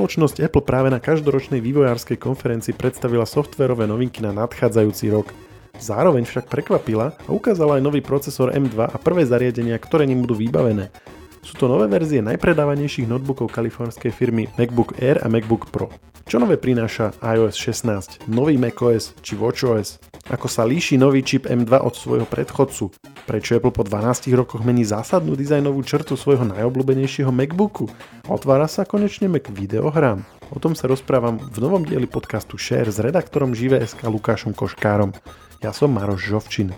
Spoločnosť Apple práve na každoročnej vývojárskej konferencii predstavila softverové novinky na nadchádzajúci rok. Zároveň však prekvapila a ukázala aj nový procesor M2 a prvé zariadenia, ktoré ním budú vybavené. Sú to nové verzie najpredávanejších notebookov kalifornskej firmy MacBook Air a MacBook Pro. Čo nové prináša iOS 16, nový macOS či watchOS? Ako sa líši nový čip M2 od svojho predchodcu? Prečo Apple po 12 rokoch mení zásadnú dizajnovú črtu svojho najobľúbenejšieho MacBooku? Otvára sa konečne Mac videohrám? O tom sa rozprávam v novom dieli podcastu Share s redaktorom Žive.sk Lukášom Koškárom. Ja som Maroš Žovčin.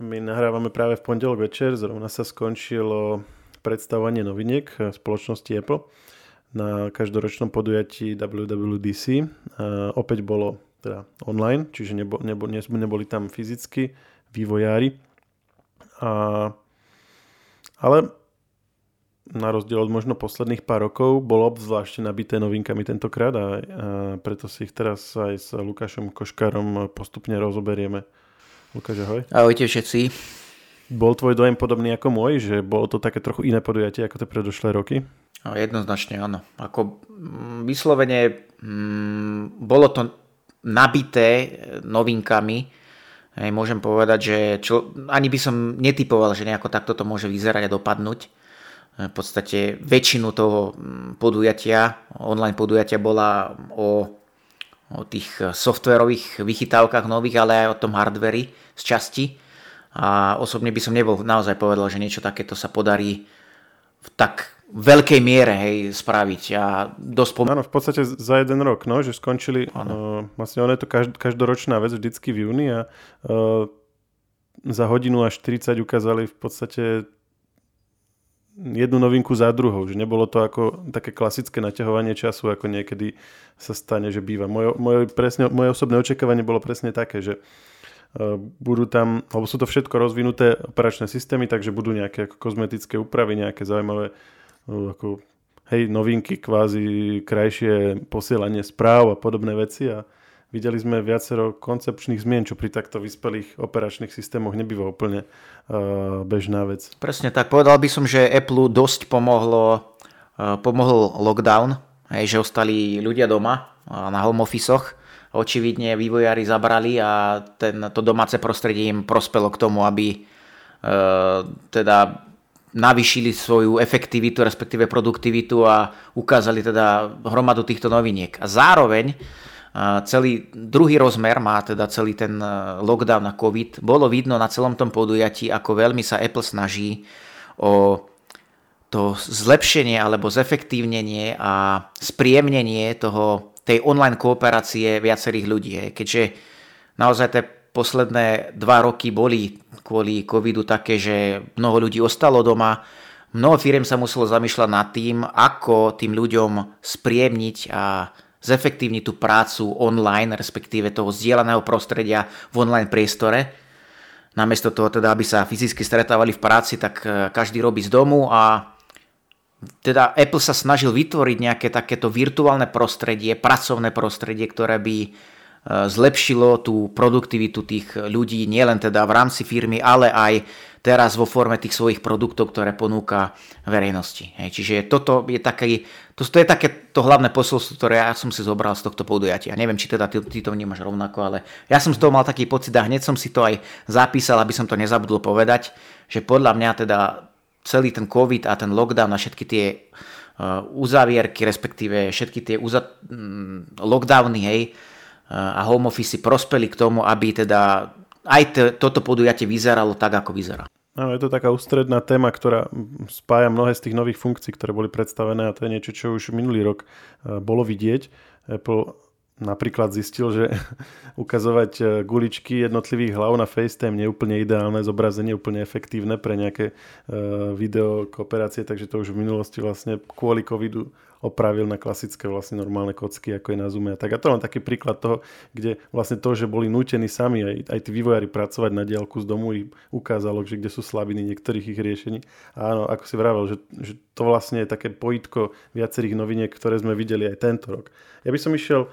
My nahrávame práve v pondelok večer, zrovna sa skončilo predstavovanie noviniek spoločnosti Apple na každoročnom podujatí WWDC. A opäť bolo teda online, čiže nebo, nebo, neboli tam fyzicky vývojári. A, ale na rozdiel od možno posledných pár rokov bolo obzvlášť nabité novinkami tentokrát a, a preto si ich teraz aj s Lukášom Koškárom postupne rozoberieme. Lukáš, ahoj. Ahojte všetci. Bol tvoj dojem podobný ako môj, že bolo to také trochu iné podujatie ako tie predošlé roky? No, jednoznačne áno. Ako mm, vyslovene mm, bolo to nabité novinkami. Hej, môžem povedať, že čo, ani by som netypoval, že nejako takto to môže vyzerať a dopadnúť. V podstate väčšinu toho mm, podujatia, online podujatia bola o o tých softverových vychytávkach nových, ale aj o tom hardveri z časti. A osobne by som nebol naozaj povedal, že niečo takéto sa podarí v tak veľkej miere hej, spraviť. A dosť pom- Áno, v podstate za jeden rok, no, že skončili, uh, vlastne ono je to každ- každoročná vec vždycky v júni a uh, za hodinu až 40 ukázali v podstate jednu novinku za druhou, že nebolo to ako také klasické naťahovanie času, ako niekedy sa stane, že býva. Moje, moje, presne, moje osobné očakávanie bolo presne také, že uh, budú tam, alebo sú to všetko rozvinuté operačné systémy, takže budú nejaké ako kozmetické úpravy, nejaké zaujímavé ako, hej, novinky, kvázi krajšie posielanie správ a podobné veci a Videli sme viacero koncepčných zmien, čo pri takto vyspelých operačných systémoch nebýva úplne uh, bežná vec. Presne tak. Povedal by som, že Apple dosť pomohlo, uh, pomohol lockdown, hej, že ostali ľudia doma uh, na home office Očividne vývojári zabrali a ten, to domáce prostredie im prospelo k tomu, aby uh, teda navýšili svoju efektivitu, respektíve produktivitu a ukázali teda hromadu týchto noviniek. A zároveň celý druhý rozmer má teda celý ten lockdown na COVID. Bolo vidno na celom tom podujatí, ako veľmi sa Apple snaží o to zlepšenie alebo zefektívnenie a spríjemnenie toho, tej online kooperácie viacerých ľudí. Keďže naozaj tie posledné dva roky boli kvôli covidu také, že mnoho ľudí ostalo doma, mnoho firiem sa muselo zamýšľať nad tým, ako tým ľuďom spríjemniť a zefektívniť tú prácu online, respektíve toho zdieľaného prostredia v online priestore. Namiesto toho teda, aby sa fyzicky stretávali v práci, tak e, každý robí z domu a teda Apple sa snažil vytvoriť nejaké takéto virtuálne prostredie, pracovné prostredie, ktoré by zlepšilo tú produktivitu tých ľudí, nielen teda v rámci firmy, ale aj teraz vo forme tých svojich produktov, ktoré ponúka verejnosti. Hej, čiže toto je také, to, to je také to hlavné posolstvo, ktoré ja som si zobral z tohto podujatia. Neviem, či teda ty, ty to vnímaš rovnako, ale ja som z toho mal taký pocit a hneď som si to aj zapísal, aby som to nezabudol povedať, že podľa mňa teda celý ten COVID a ten lockdown a všetky tie uh, uzavierky, respektíve všetky tie uza- mm, lockdowny, hej, a home office prospeli k tomu, aby teda aj t- toto podujatie vyzeralo tak, ako vyzerá. Áno, je to taká ústredná téma, ktorá spája mnohé z tých nových funkcií, ktoré boli predstavené a to je niečo, čo už minulý rok e, bolo vidieť. Apple napríklad zistil, že ukazovať e, guličky jednotlivých hlav na FaceTime nie je úplne ideálne, zobrazenie úplne efektívne pre nejaké e, video kooperácie, takže to už v minulosti vlastne kvôli covidu opravil na klasické vlastne normálne kocky, ako je na Zoom a tak. A to len taký príklad toho, kde vlastne to, že boli nútení sami aj, aj tí vývojári pracovať na diálku z domu, ich ukázalo, že kde sú slabiny niektorých ich riešení. A áno, ako si vravel, že, že to vlastne je také pojitko viacerých noviniek, ktoré sme videli aj tento rok. Ja by som išiel e,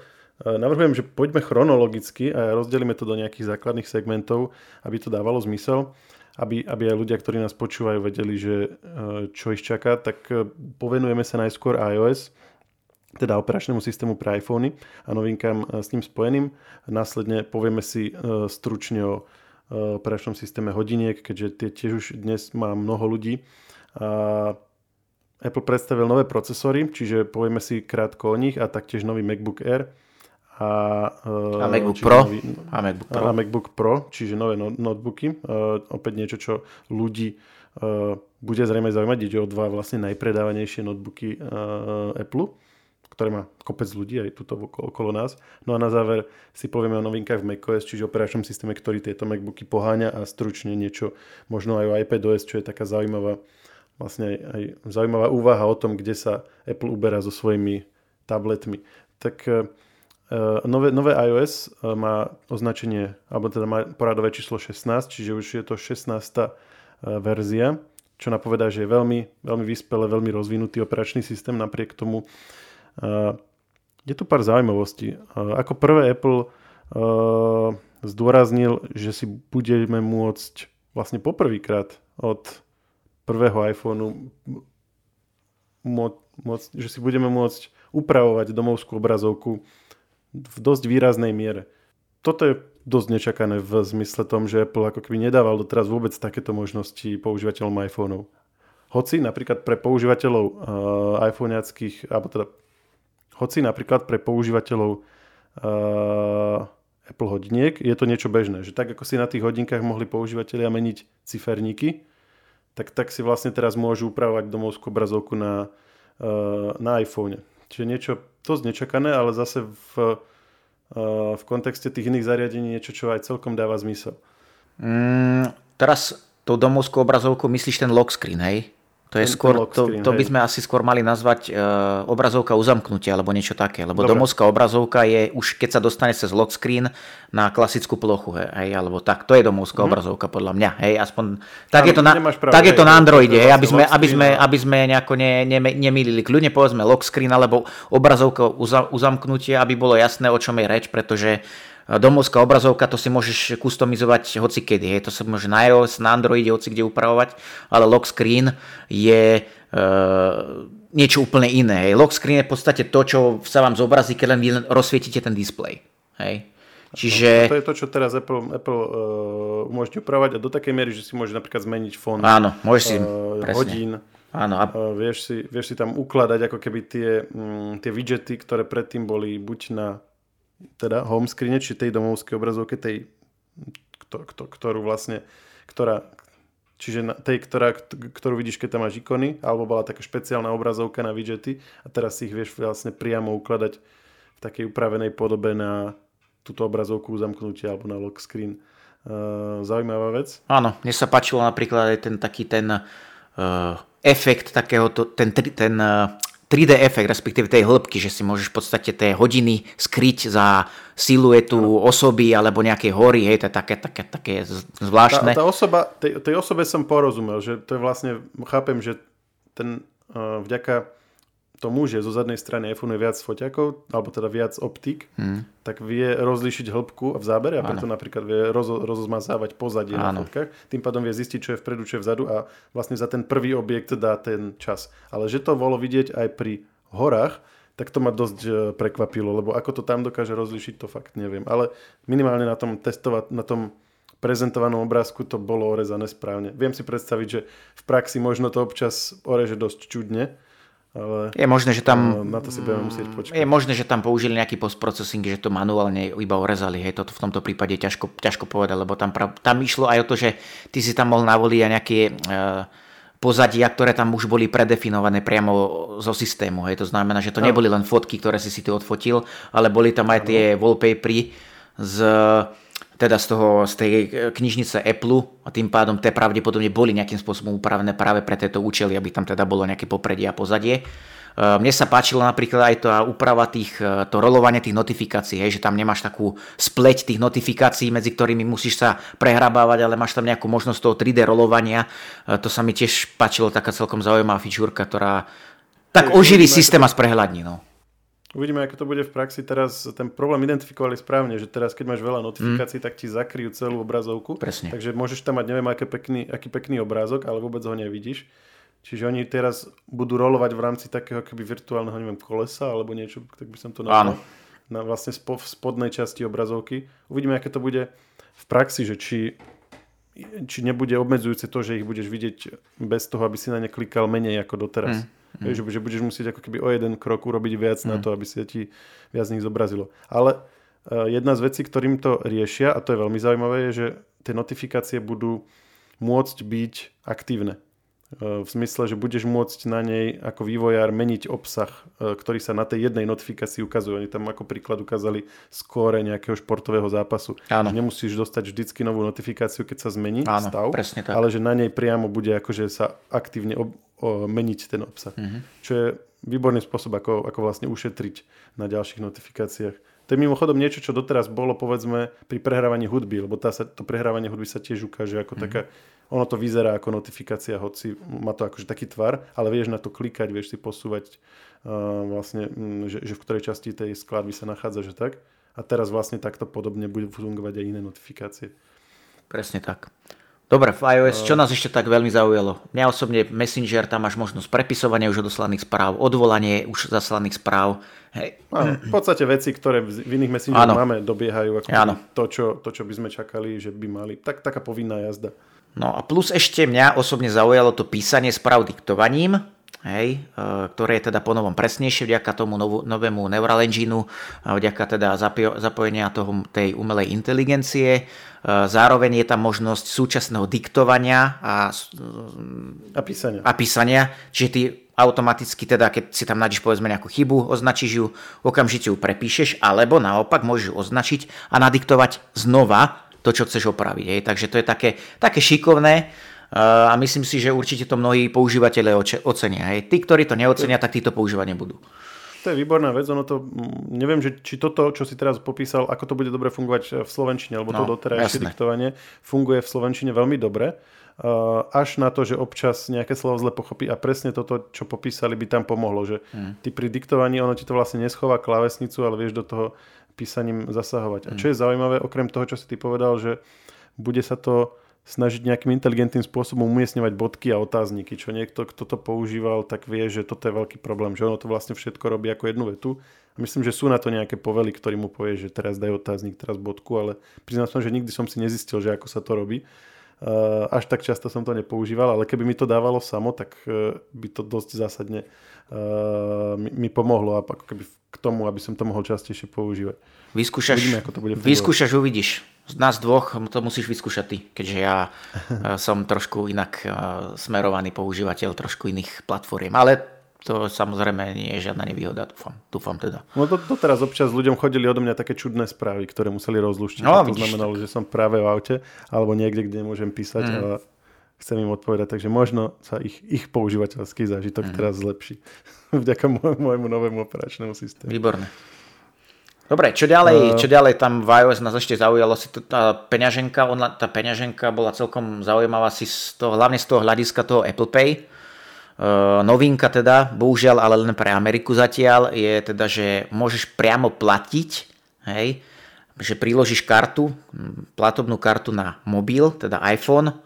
Navrhujem, že poďme chronologicky a rozdelíme to do nejakých základných segmentov, aby to dávalo zmysel. Aby, aby aj ľudia, ktorí nás počúvajú, vedeli, že čo ich čaká, tak povenujeme sa najskôr iOS, teda operačnému systému pre iPhony a novinkám s ním spojeným. Následne povieme si stručne o operačnom systéme hodiniek, keďže tie tiež už dnes má mnoho ľudí. A Apple predstavil nové procesory, čiže povieme si krátko o nich a taktiež nový MacBook Air a, a MacBook Pro. Nový, a MacBook Pro. A MacBook Pro, čiže nové no, notebooky. Uh, opäť niečo, čo ľudí uh, bude zrejme zaujímať. Ide o dva vlastne najpredávanejšie notebooky Apple ktoré má kopec ľudí aj tuto okolo, okolo nás. No a na záver si povieme o novinkách v macOS, čiže operačnom systéme, ktorý tieto MacBooky poháňa a stručne niečo možno aj o iPadOS, čo je taká zaujímavá vlastne aj, aj zaujímavá úvaha o tom, kde sa Apple uberá so svojimi tabletmi. Tak nové, nové iOS uh, má označenie, alebo teda má poradové číslo 16, čiže už je to 16. Uh, verzia, čo napovedá, že je veľmi, veľmi vyspelé, veľmi rozvinutý operačný systém, napriek tomu je tu pár zaujímavostí. Ako prvé Apple zdôraznil, že si budeme môcť vlastne poprvýkrát od prvého iPhoneu, môcť, že si budeme môcť upravovať domovskú obrazovku v dosť výraznej miere. Toto je dosť nečakané v zmysle tom, že Apple ako keby nedával doteraz vôbec takéto možnosti používateľom iPhoneov. Hoci napríklad pre používateľov uh, iPhoneackých, alebo teda hoci napríklad pre používateľov uh, Apple hodiniek je to niečo bežné. Že tak ako si na tých hodinkách mohli používateľia meniť ciferníky, tak, tak si vlastne teraz môžu upravovať domovskú obrazovku na, uh, na iPhone. Čiže niečo dosť nečakané, ale zase v, uh, v kontexte tých iných zariadení niečo, čo aj celkom dáva zmysel. Mm, teraz tou domovskou obrazovkou myslíš ten lock screen, hej? To je skôr, to, to by sme asi skôr mali nazvať uh, obrazovka uzamknutia alebo niečo také, lebo Dobre. domovská obrazovka je už keď sa dostane cez lock screen na klasickú plochu, hej, alebo tak, to je domovská mm. obrazovka podľa mňa, hej, aspoň tak, je to na, pravdu, tak hej, je to na Androide, hej, aby sme, aby sme, aby sme nejako ne, ne, nemýlili, kľudne povedzme lock screen alebo obrazovka uzamknutia, aby bolo jasné, o čom je reč, pretože domovská obrazovka, to si môžeš customizovať hoci kedy, hej, to sa môže na iOS, na Androide, hoci kde upravovať, ale lock screen je e, niečo úplne iné. Hej. Lock screen je v podstate to, čo sa vám zobrazí, keď len vy rozsvietite ten displej. Hej. Čiže... To je to, čo teraz Apple, Apple uh, umožní upravovať a do takej miery, že si môžeš napríklad zmeniť fond Áno, môžeš si, uh, hodín. Áno. A... Uh, vieš, si, vieš si tam ukladať ako keby tie, um, tie widgety, ktoré predtým boli buď na teda home či tej domovskej obrazovke, tej, ktorú vlastne, ktorá, čiže tej, ktorá, ktorú vidíš, keď tam máš ikony, alebo bola taká špeciálna obrazovka na widgety a teraz si ich vieš vlastne priamo ukladať v takej upravenej podobe na túto obrazovku zamknutia alebo na lock screen. Uh, zaujímavá vec. Áno, mne sa páčilo napríklad aj ten taký ten uh, efekt takéhoto, ten, ten uh, 3D efekt, respektíve tej hĺbky, že si môžeš v podstate tie hodiny skryť za siluetu osoby alebo nejakej hory, hej, to je také, také, také zvláštne. Tá, tá osoba, tej, tej osobe som porozumel, že to je vlastne, chápem, že ten uh, vďaka tomu, že zo zadnej strany iPhone je viac foťakov, alebo teda viac optik, hmm. tak vie rozlíšiť hĺbku v zábere a preto ano. napríklad vie roz, rozmazávať pozadie ano. na fotkách. Tým pádom vie zistiť, čo je vpredu, čo je vzadu a vlastne za ten prvý objekt dá ten čas. Ale že to bolo vidieť aj pri horách, tak to ma dosť e, prekvapilo, lebo ako to tam dokáže rozlišiť, to fakt neviem. Ale minimálne na tom testovať, na tom prezentovanom obrázku to bolo orezané správne. Viem si predstaviť, že v praxi možno to občas oreže dosť čudne, ale je možné, že tam, na to si budeme musieť počkať. Je možné, že tam použili nejaký postprocessing, že to manuálne iba orezali. Hej, toto v tomto prípade ťažko, ťažko povedať, lebo tam, tam išlo aj o to, že ty si tam mohol navoliť aj nejaké uh, pozadia, ktoré tam už boli predefinované priamo zo systému. Hej. To znamená, že to neboli len fotky, ktoré si si ty odfotil, ale boli tam aj tie wallpapery z teda z, toho, z tej e, knižnice Apple a tým pádom tie pravdepodobne boli nejakým spôsobom upravené práve pre tieto účely, aby tam teda bolo nejaké popredie a pozadie. E, mne sa páčila napríklad aj tá úprava tých, e, to rolovanie tých notifikácií, hej, že tam nemáš takú spleť tých notifikácií, medzi ktorými musíš sa prehrabávať, ale máš tam nejakú možnosť toho 3D rolovania. To sa mi tiež páčilo, taká celkom zaujímavá fičúrka, ktorá tak oživí systém a sprehľadní. No. Uvidíme, ako to bude v praxi. Teraz ten problém identifikovali správne, že teraz, keď máš veľa notifikácií, mm. tak ti zakryjú celú obrazovku. Presne. Takže môžeš tam mať neviem, aký pekný, aký pekný obrázok, ale vôbec ho nevidíš. Čiže oni teraz budú rolovať v rámci takého keby virtuálneho, neviem, kolesa alebo niečo, tak by som to nazval. Na vlastne spo, v spodnej časti obrazovky. Uvidíme, aké to bude v praxi, že či, či nebude obmedzujúce to, že ich budeš vidieť bez toho, aby si na ne klikal menej ako doteraz. Mm. Mm. Vieš, že budeš musieť ako keby o jeden krok urobiť viac mm. na to, aby si ti viac z nich zobrazilo. Ale uh, jedna z vecí, ktorým to riešia, a to je veľmi zaujímavé, je, že tie notifikácie budú môcť byť aktívne. Uh, v zmysle, že budeš môcť na nej ako vývojár meniť obsah, uh, ktorý sa na tej jednej notifikácii ukazuje. Oni tam ako príklad ukázali skóre nejakého športového zápasu. Áno. Nemusíš dostať vždycky novú notifikáciu, keď sa zmení Áno, stav, ale že na nej priamo bude akože sa aktívne ob- o, meniť ten obsah. Mm-hmm. Čo je výborný spôsob, ako, ako vlastne ušetriť na ďalších notifikáciách. To je mimochodom niečo, čo doteraz bolo povedzme pri prehrávaní hudby, lebo tá sa, to prehrávanie hudby sa tiež ukáže ako mm-hmm. taká, ono to vyzerá ako notifikácia, hoci má to akože taký tvar, ale vieš na to klikať, vieš si posúvať uh, vlastne, že, že v ktorej časti tej skladby sa nachádza, že tak. A teraz vlastne takto podobne budú fungovať aj iné notifikácie. Presne tak. Dobre, v iOS, čo nás ešte tak veľmi zaujalo? Mňa osobne Messenger, tam máš možnosť prepisovania už odoslaných správ, odvolanie už zaslaných správ. Hej. Áno, v podstate veci, ktoré v iných Messengeroch máme, dobiehajú ako to čo, to, čo by sme čakali, že by mali. Tak, taká povinná jazda. No a plus ešte mňa osobne zaujalo to písanie správ diktovaním hej, e, ktoré je teda ponovom presnejšie vďaka tomu novú, novému Neural Engineu, vďaka teda zapojenia toho, tej umelej inteligencie. E, zároveň je tam možnosť súčasného diktovania a, a písania. A písania. Čiže ty automaticky teda, keď si tam nájdeš povedzme nejakú chybu, označíš ju, okamžite ju prepíšeš, alebo naopak môžeš ju označiť a nadiktovať znova to, čo chceš opraviť. Hej. Takže to je také, také šikovné a myslím si, že určite to mnohí používateľe ocenia. Hej. Tí, ktorí to neocenia, tak tí to používať nebudú. To je výborná vec, ono to, neviem, že, či toto, čo si teraz popísal, ako to bude dobre fungovať v Slovenčine, lebo no, to doterajšie diktovanie funguje v Slovenčine veľmi dobre, až na to, že občas nejaké slovo zle pochopí a presne toto, čo popísali, by tam pomohlo, že hmm. ty pri diktovaní, ono ti to vlastne neschová klávesnicu, ale vieš do toho písaním zasahovať. A čo hmm. je zaujímavé, okrem toho, čo si ty povedal, že bude sa to snažiť nejakým inteligentným spôsobom umiestňovať bodky a otázniky, čo niekto, kto to používal, tak vie, že toto je veľký problém, že ono to vlastne všetko robí ako jednu vetu. A myslím, že sú na to nejaké povely, ktorý mu povie, že teraz daj otáznik, teraz bodku, ale priznám som, že nikdy som si nezistil, že ako sa to robí. Uh, až tak často som to nepoužíval, ale keby mi to dávalo samo, tak uh, by to dosť zásadne uh, mi, pomohlo ako keby k tomu, aby som to mohol častejšie používať. Vyskúšaš, Uvidíme, ako to bude vyskúšaš, uvidíš z nás dvoch to musíš vyskúšať ty, keďže ja eh, som trošku inak eh, smerovaný používateľ trošku iných platform. Ale to samozrejme nie je žiadna nevýhoda, dúfam, dúfam teda. No to, to teraz občas ľuďom chodili odo mňa také čudné správy, ktoré museli rozluštiť. No, to znamenalo, že som práve v aute alebo niekde, kde nemôžem písať mm. a chcem im odpovedať, takže možno sa ich, ich používateľský zážitok mm. teraz zlepší vďaka môjmu novému operačnému systému. Výborné. Dobre, čo ďalej, čo ďalej tam v iOS nás ešte zaujalo si tá peňaženka, ona, tá peňaženka bola celkom zaujímavá si z toho, hlavne z toho hľadiska toho Apple Pay. Uh, novinka teda, bohužiaľ, ale len pre Ameriku zatiaľ, je teda, že môžeš priamo platiť, hej, že priložíš kartu, platobnú kartu na mobil, teda iPhone,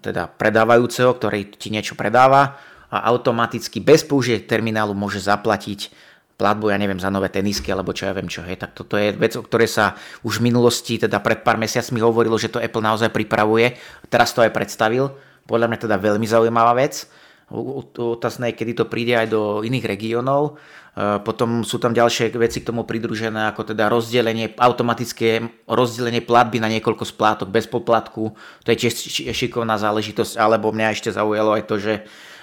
teda predávajúceho, ktorý ti niečo predáva a automaticky bez použitia terminálu môže zaplatiť platbu, ja neviem, za nové tenisky alebo čo ja viem čo, hej, tak toto je vec, o ktorej sa už v minulosti, teda pred pár mesiacmi hovorilo, že to Apple naozaj pripravuje, teraz to aj predstavil, podľa mňa teda veľmi zaujímavá vec, otázne je, kedy to príde aj do iných regiónov, e, potom sú tam ďalšie veci k tomu pridružené, ako teda rozdelenie, automatické rozdelenie platby na niekoľko splátok bez poplatku, to je tiež šikovná záležitosť, alebo mňa ešte zaujalo aj to, že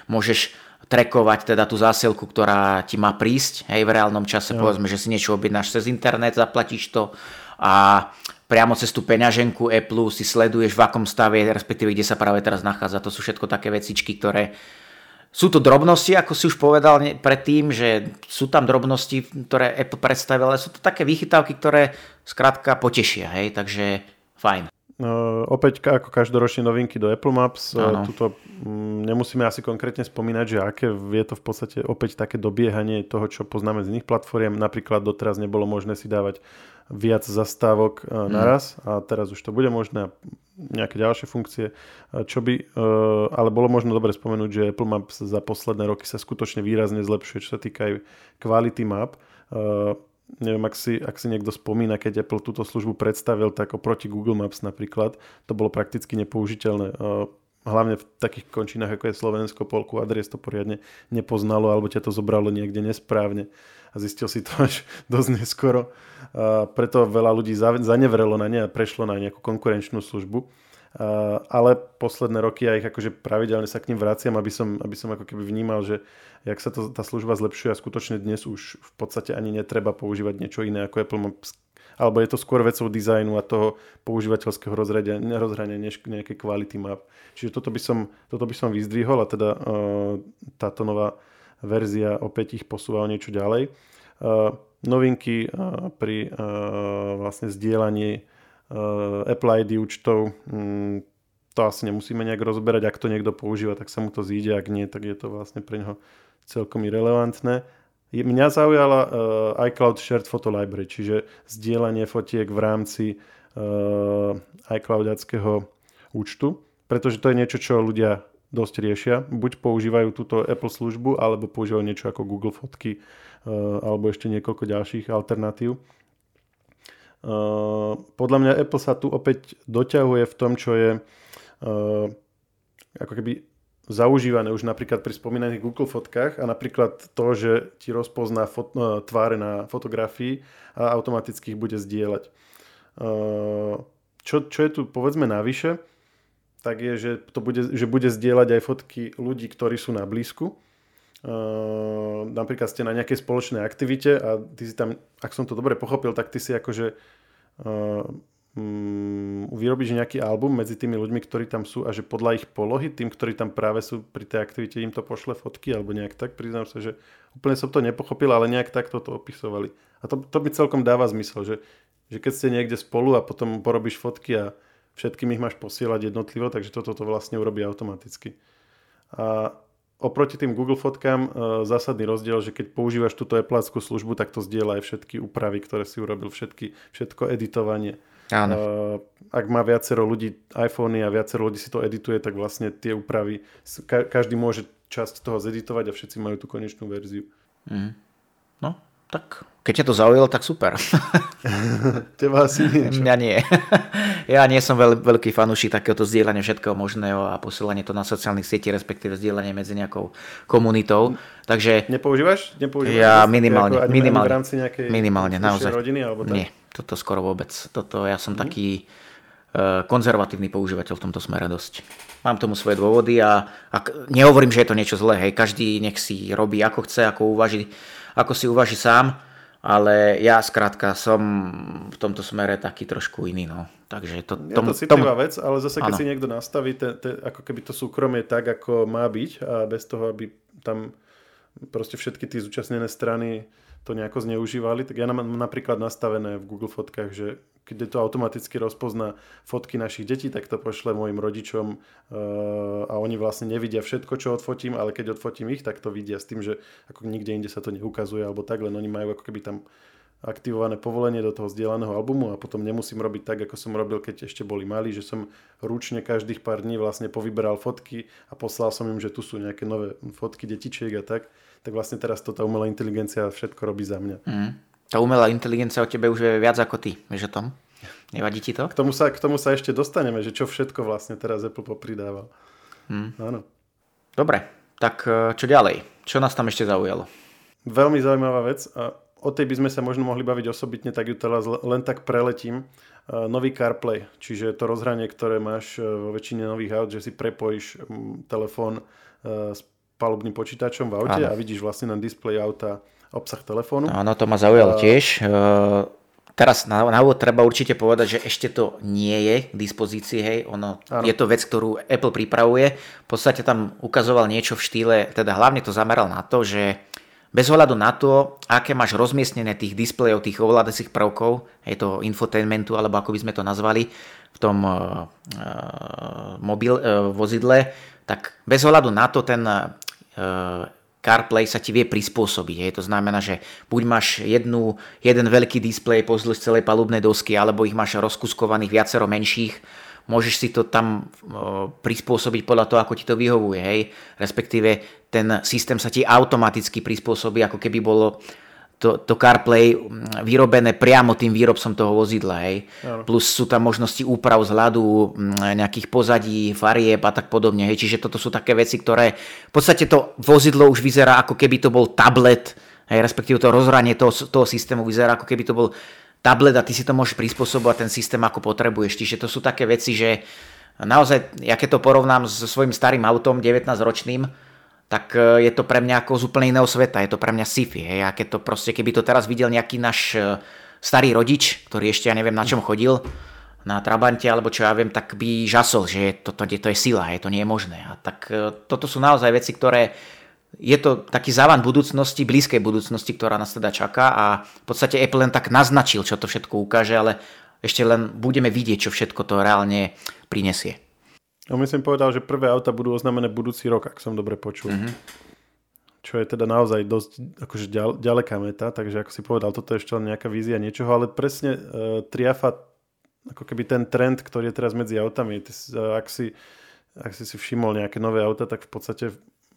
môžeš trekovať teda tú zásielku, ktorá ti má prísť, hej, v reálnom čase, jo. povedzme, že si niečo objednáš cez internet, zaplatíš to a priamo cez tú peňaženku Apple si sleduješ v akom stave, respektíve kde sa práve teraz nachádza. To sú všetko také vecičky, ktoré sú to drobnosti, ako si už povedal predtým, že sú tam drobnosti, ktoré Apple predstavil, ale sú to také vychytávky, ktoré skrátka potešia, hej, takže fajn. Uh, opäť ako každoročne novinky do Apple Maps. Uh, tuto um, nemusíme asi konkrétne spomínať, že aké je to v podstate opäť také dobiehanie toho, čo poznáme z iných platform. Napríklad doteraz nebolo možné si dávať viac zastávok uh, naraz a teraz už to bude možné nejaké ďalšie funkcie. Čo by, uh, ale bolo možno dobre spomenúť, že Apple Maps za posledné roky sa skutočne výrazne zlepšuje, čo sa týka aj kvality map. Uh, neviem, ak si, ak si niekto spomína, keď Apple túto službu predstavil, tak oproti Google Maps napríklad, to bolo prakticky nepoužiteľné. Hlavne v takých končinách, ako je Slovensko, polku adres to poriadne nepoznalo, alebo ťa to zobralo niekde nesprávne a zistil si to až dosť neskoro. A preto veľa ľudí zanevrelo na ne a prešlo na nejakú konkurenčnú službu. Uh, ale posledné roky ja ich akože pravidelne sa k ním vraciam, aby som, aby som ako keby vnímal, že jak sa to, tá služba zlepšuje a skutočne dnes už v podstate ani netreba používať niečo iné ako Apple Maps alebo je to skôr vecou dizajnu a toho používateľského rozhrania, rozhrania než nejaké kvality map. Čiže toto by som, toto by som vyzdvihol a teda uh, táto nová verzia opäť ich posúva o niečo ďalej. Uh, novinky uh, pri uh, vlastne zdieľaní Apple ID účtov, um, to asi nemusíme nejak rozberať, ak to niekto používa, tak sa mu to zíde, ak nie, tak je to vlastne pre neho celkom irrelevantné. Mňa zaujala uh, iCloud Shared Photo Library, čiže zdieľanie fotiek v rámci uh, iCloudiackého účtu, pretože to je niečo, čo ľudia dosť riešia. Buď používajú túto Apple službu, alebo používajú niečo ako Google fotky, uh, alebo ešte niekoľko ďalších alternatív. Uh, podľa mňa Apple sa tu opäť doťahuje v tom, čo je uh, ako keby zaužívané už napríklad pri spomínaných Google fotkách a napríklad to, že ti rozpozná fot- tváre na fotografii a automaticky ich bude zdieľať. Čo, čo je tu povedzme navyše, tak je, že, to bude, že bude zdieľať aj fotky ľudí, ktorí sú na blízku Uh, napríklad ste na nejakej spoločnej aktivite a ty si tam, ak som to dobre pochopil, tak ty si akože uh, um, vyrobíš nejaký album medzi tými ľuďmi, ktorí tam sú a že podľa ich polohy, tým, ktorí tam práve sú pri tej aktivite, im to pošle fotky alebo nejak tak. Priznám sa, že úplne som to nepochopil, ale nejak takto to opisovali. A to, to mi celkom dáva zmysel, že, že keď ste niekde spolu a potom porobíš fotky a všetkým ich máš posielať jednotlivo, takže toto to vlastne urobí automaticky. A oproti tým Google fotkám e, zásadný rozdiel, že keď používaš túto Appleáckú službu, tak to zdieľa aj všetky úpravy, ktoré si urobil, všetky, všetko editovanie. Áno. E, ak má viacero ľudí iPhony a viacero ľudí si to edituje, tak vlastne tie úpravy, každý môže časť toho zeditovať a všetci majú tú konečnú verziu. Mm. No, tak keď ťa to zaujalo, tak super. Teba asi nie. Mňa nie. Ja nie som veľ, veľký fanúšik takéhoto zdieľania všetkého možného a posielanie to na sociálnych sietí, respektíve zdieľanie medzi nejakou komunitou. Takže... Nepoužívaš? Nepoužívaš ja minimálne. Ani, minimálne. V rámci nejakej minimálne, naozaj. rodiny? Alebo tak? Nie, toto skoro vôbec. Toto ja som hmm. taký uh, konzervatívny používateľ v tomto smere dosť. Mám tomu svoje dôvody a, a nehovorím, že je to niečo zlé. Hej. Každý nech si robí ako chce, ako uvaží, ako si uvaží sám ale ja skrátka som v tomto smere taký trošku iný. No. Takže to, tom, je to citlivá tomu... vec, ale zase keď ano. si niekto nastaví te, te, ako keby to súkromie tak, ako má byť a bez toho, aby tam proste všetky tie zúčastnené strany to nejako zneužívali, tak ja mám napríklad nastavené v Google fotkách, že keď to automaticky rozpozná fotky našich detí, tak to pošle mojim rodičom uh, a oni vlastne nevidia všetko, čo odfotím, ale keď odfotím ich, tak to vidia s tým, že ako nikde inde sa to neukazuje alebo tak, len oni majú ako keby tam aktivované povolenie do toho zdieľaného albumu a potom nemusím robiť tak, ako som robil, keď ešte boli malí, že som ručne každých pár dní vlastne povyberal fotky a poslal som im, že tu sú nejaké nové fotky detičiek a tak tak vlastne teraz to tá umelá inteligencia všetko robí za mňa. Mm. Tá umelá inteligencia o tebe už je viac ako ty, vieš o tom? Nevadí ti to? K tomu sa, k tomu sa ešte dostaneme, že čo všetko vlastne teraz Apple popridával. Mm. Áno. Dobre, tak e, čo ďalej? Čo nás tam ešte zaujalo? Veľmi zaujímavá vec o tej by sme sa možno mohli baviť osobitne, tak ju teraz len tak preletím. E, nový CarPlay, čiže to rozhranie, ktoré máš e, vo väčšine nových aut, že si prepojíš telefón s palubným počítačom v aute Áno. a vidíš vlastne na displeji auta obsah telefónu. Áno, to ma zaujalo a... tiež. Uh, teraz na, na úvod treba určite povedať, že ešte to nie je k dispozícii, hej, ono, je to vec, ktorú Apple pripravuje. V podstate tam ukazoval niečo v štýle, teda hlavne to zameral na to, že bez ohľadu na to, aké máš rozmiestnené tých displejov, tých ovládacích prvkov, je to infotainmentu, alebo ako by sme to nazvali, v tom mobil, vozidle, tak bez ohľadu na to ten CarPlay sa ti vie prispôsobiť. Hej. To znamená, že buď máš jednu, jeden veľký displej pozdĺž celej palubnej dosky, alebo ich máš rozkuskovaných viacero menších, môžeš si to tam prispôsobiť podľa toho, ako ti to vyhovuje. Hej. Respektíve ten systém sa ti automaticky prispôsobí, ako keby bolo to, to CarPlay vyrobené priamo tým výrobcom toho vozidla. Hej. Plus sú tam možnosti úprav z hľadu nejakých pozadí, farieb a tak podobne. Hej. Čiže toto sú také veci, ktoré v podstate to vozidlo už vyzerá ako keby to bol tablet, hej, respektíve to rozhranie toho, toho systému vyzerá ako keby to bol tablet a ty si to môžeš prispôsobovať ten systém ako potrebuješ. Čiže to sú také veci, že naozaj, ja keď to porovnám so svojím starým autom, 19-ročným, tak e, je to pre mňa ako z úplne iného sveta, je to pre mňa sci-fi. Hej. A keď to proste, keby to teraz videl nejaký náš e, starý rodič, ktorý ešte ja neviem na čom chodil, na Trabante alebo čo ja viem, tak by žasol, že to, to, to je sila, je to nie je možné. A tak e, toto sú naozaj veci, ktoré je to taký závan budúcnosti, blízkej budúcnosti, ktorá nás teda čaká a v podstate Apple len tak naznačil, čo to všetko ukáže, ale ešte len budeme vidieť, čo všetko to reálne prinesie. No myslím povedal, že prvé auta budú oznámené budúci rok, ak som dobre počul. Mm-hmm. Čo je teda naozaj dosť akože ďal, ďaleká meta, takže ako si povedal, toto je ešte len nejaká vízia niečoho, ale presne uh, triafa ako keby ten trend, ktorý je teraz medzi autami, ty, uh, ak, si, ak si si všimol nejaké nové auta, tak v podstate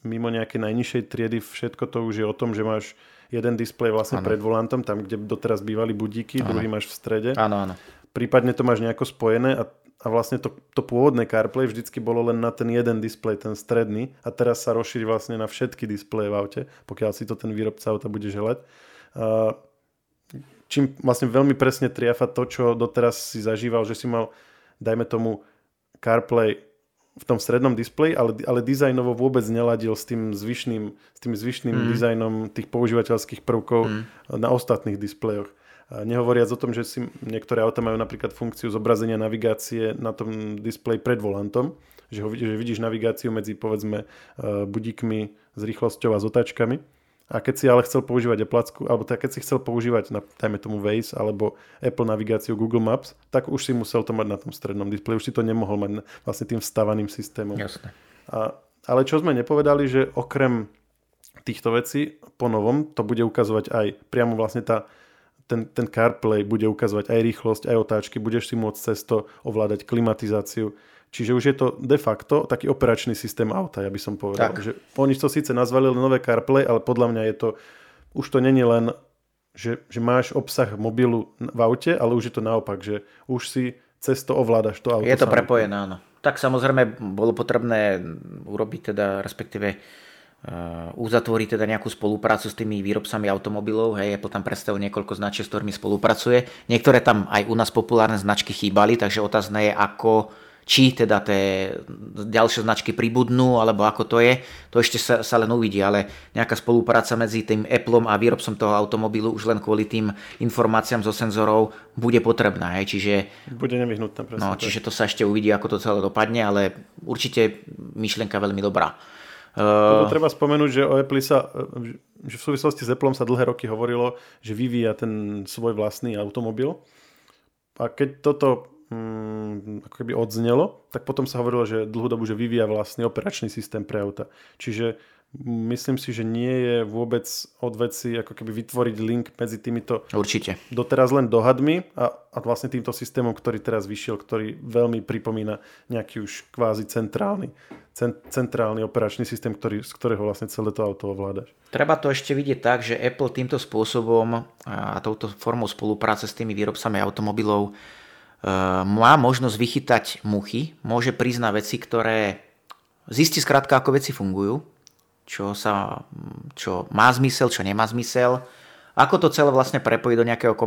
mimo nejakej najnižšej triedy všetko to už je o tom, že máš jeden displej vlastne ano. pred volantom, tam, kde doteraz bývali budíky, ano. druhý máš v strede. Áno, áno. Prípadne to máš nejako spojené a, a vlastne to, to pôvodné CarPlay vždycky bolo len na ten jeden displej, ten stredný a teraz sa rozšíri vlastne na všetky displeje v aute, pokiaľ si to ten výrobca auta bude želať. Uh, čím vlastne veľmi presne triafa to, čo doteraz si zažíval, že si mal, dajme tomu, CarPlay v tom strednom displeji, ale, ale dizajnovo vôbec neladil s tým zvyšným, s tým zvyšným mm. dizajnom tých používateľských prvkov mm. na ostatných displejoch. Nehovoriac o tom, že si niektoré auta majú napríklad funkciu zobrazenia navigácie na tom displeji pred volantom, že, ho, že vidíš navigáciu medzi povedzme eh, budíkmi s rýchlosťou a s otáčkami a keď si ale chcel používať Apple, alebo tak keď si chcel používať, na, dajme tomu Waze alebo Apple navigáciu Google Maps, tak už si musel to mať na tom strednom displeji, už si to nemohol mať vlastne tým vstávaným systémom. Jasne. A, ale čo sme nepovedali, že okrem týchto vecí po novom to bude ukazovať aj priamo vlastne tá, ten, ten CarPlay bude ukazovať aj rýchlosť, aj otáčky, budeš si môcť cez to ovládať klimatizáciu, Čiže už je to de facto taký operačný systém auta, ja by som povedal. Tak. Že oni to síce nazvali len nové CarPlay, ale podľa mňa je to, už to není len, že, že máš obsah mobilu v aute, ale už je to naopak, že už si cez to ovládaš to auto. Je to prepojené, áno. Tak samozrejme bolo potrebné urobiť teda, respektíve uzatvorí teda nejakú spoluprácu s tými výrobcami automobilov. Hej, Apple tam predstavil niekoľko značiek, s ktorými spolupracuje. Niektoré tam aj u nás populárne značky chýbali, takže otázne je, ako či teda tie ďalšie značky pribudnú, alebo ako to je, to ešte sa, sa len uvidí, ale nejaká spolupráca medzi tým Appleom a výrobcom toho automobilu už len kvôli tým informáciám zo senzorov bude potrebná. Hej. Čiže, bude nevyhnutné. Presne, no, čiže to sa ešte uvidí, ako to celé dopadne, ale určite myšlienka veľmi dobrá. Uh... treba spomenúť, že o Apple sa, že v súvislosti s Appleom sa dlhé roky hovorilo, že vyvíja ten svoj vlastný automobil. A keď toto hmm, ako keby odznelo, tak potom sa hovorilo, že dlhú dobu, že vyvíja vlastný operačný systém pre auta. Čiže myslím si, že nie je vôbec od veci ako keby vytvoriť link medzi týmito Určite. doteraz len dohadmi a, a vlastne týmto systémom, ktorý teraz vyšiel, ktorý veľmi pripomína nejaký už kvázi centrálny, cent, centrálny operačný systém, ktorý, z ktorého vlastne celé to auto ovládaš. Treba to ešte vidieť tak, že Apple týmto spôsobom a touto formou spolupráce s tými výrobcami automobilov Eh, má možnosť vychytať muchy, môže na veci, ktoré zistí skrátka, ako veci fungujú, čo, sa, čo má zmysel, čo nemá zmysel, ako to celé vlastne prepojí do nejakého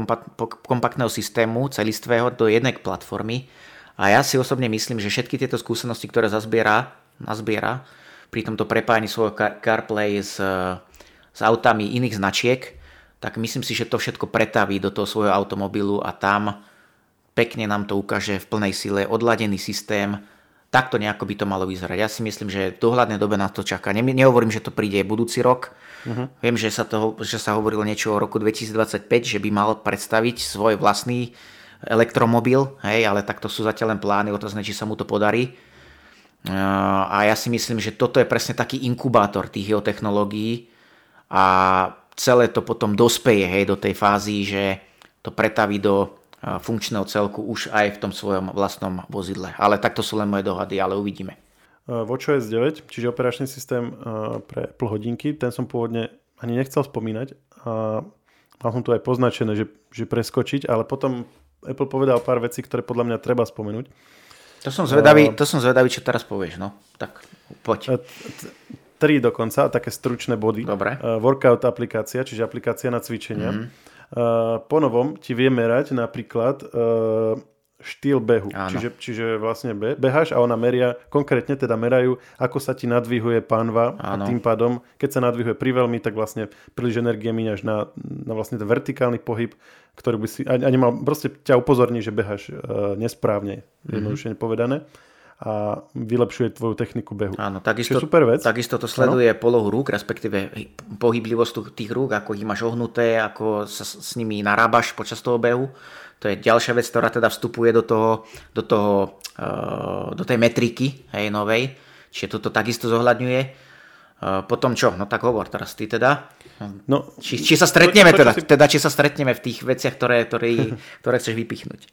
kompaktného systému celistvého, do jednej platformy. A ja si osobne myslím, že všetky tieto skúsenosti, ktoré zazbiera, nazbiera pri tomto prepájaní svojho CarPlay s, s autami iných značiek, tak myslím si, že to všetko pretaví do toho svojho automobilu a tam pekne nám to ukáže v plnej sile, odladený systém, takto nejako by to malo vyzerať. Ja si myslím, že v dohľadnej dobe nás to čaká. Ne, nehovorím, že to príde budúci rok. Uh-huh. Viem, že sa, toho, že sa hovorilo niečo o roku 2025, že by mal predstaviť svoj vlastný elektromobil, hej, ale takto sú zatiaľ len plány, otázne, či sa mu to podarí. A ja si myslím, že toto je presne taký inkubátor tých jeho technológií a celé to potom dospeje hej, do tej fázy, že to pretaví do funkčného celku už aj v tom svojom vlastnom vozidle. Ale takto sú len moje dohady, ale uvidíme. WatchOS 9, čiže operačný systém pre Apple hodinky, ten som pôvodne ani nechcel spomínať. A mal som tu aj poznačené, že, že preskočiť, ale potom Apple povedal pár vecí, ktoré podľa mňa treba spomenúť. To som zvedavý, to som zvedavý čo teraz povieš, no. Tak poď. Tri dokonca, také stručné body. Dobre. Workout aplikácia, čiže aplikácia na cvičenia. Mm-hmm. Po novom ti vie merať napríklad štýl behu. Čiže, čiže vlastne be, beháš a ona meria, konkrétne teda merajú, ako sa ti nadvihuje pánva Áno. a tým pádom, keď sa nadvihuje priveľmi, tak vlastne príliš energie míňaš na, na vlastne ten vertikálny pohyb, ktorý by si, a, a nemal, proste ťa upozorní, že beháš uh, nesprávne, mm-hmm. jednoduše povedané a vylepšuje tvoju techniku behu. Áno, takisto, super vec. takisto to sleduje ano? polohu rúk, respektíve pohyblivosť tých rúk, ako ich máš ohnuté, ako sa s nimi narábaš počas toho behu. To je ďalšia vec, ktorá teda vstupuje do toho, do, toho, uh, do tej metriky hej, novej. Čiže toto takisto zohľadňuje. Uh, potom čo? No tak hovor teraz ty teda. No, či, či sa stretneme to, to, teda, si... teda, či sa stretneme v tých veciach, ktoré, ktoré, ktoré chceš vypichnúť.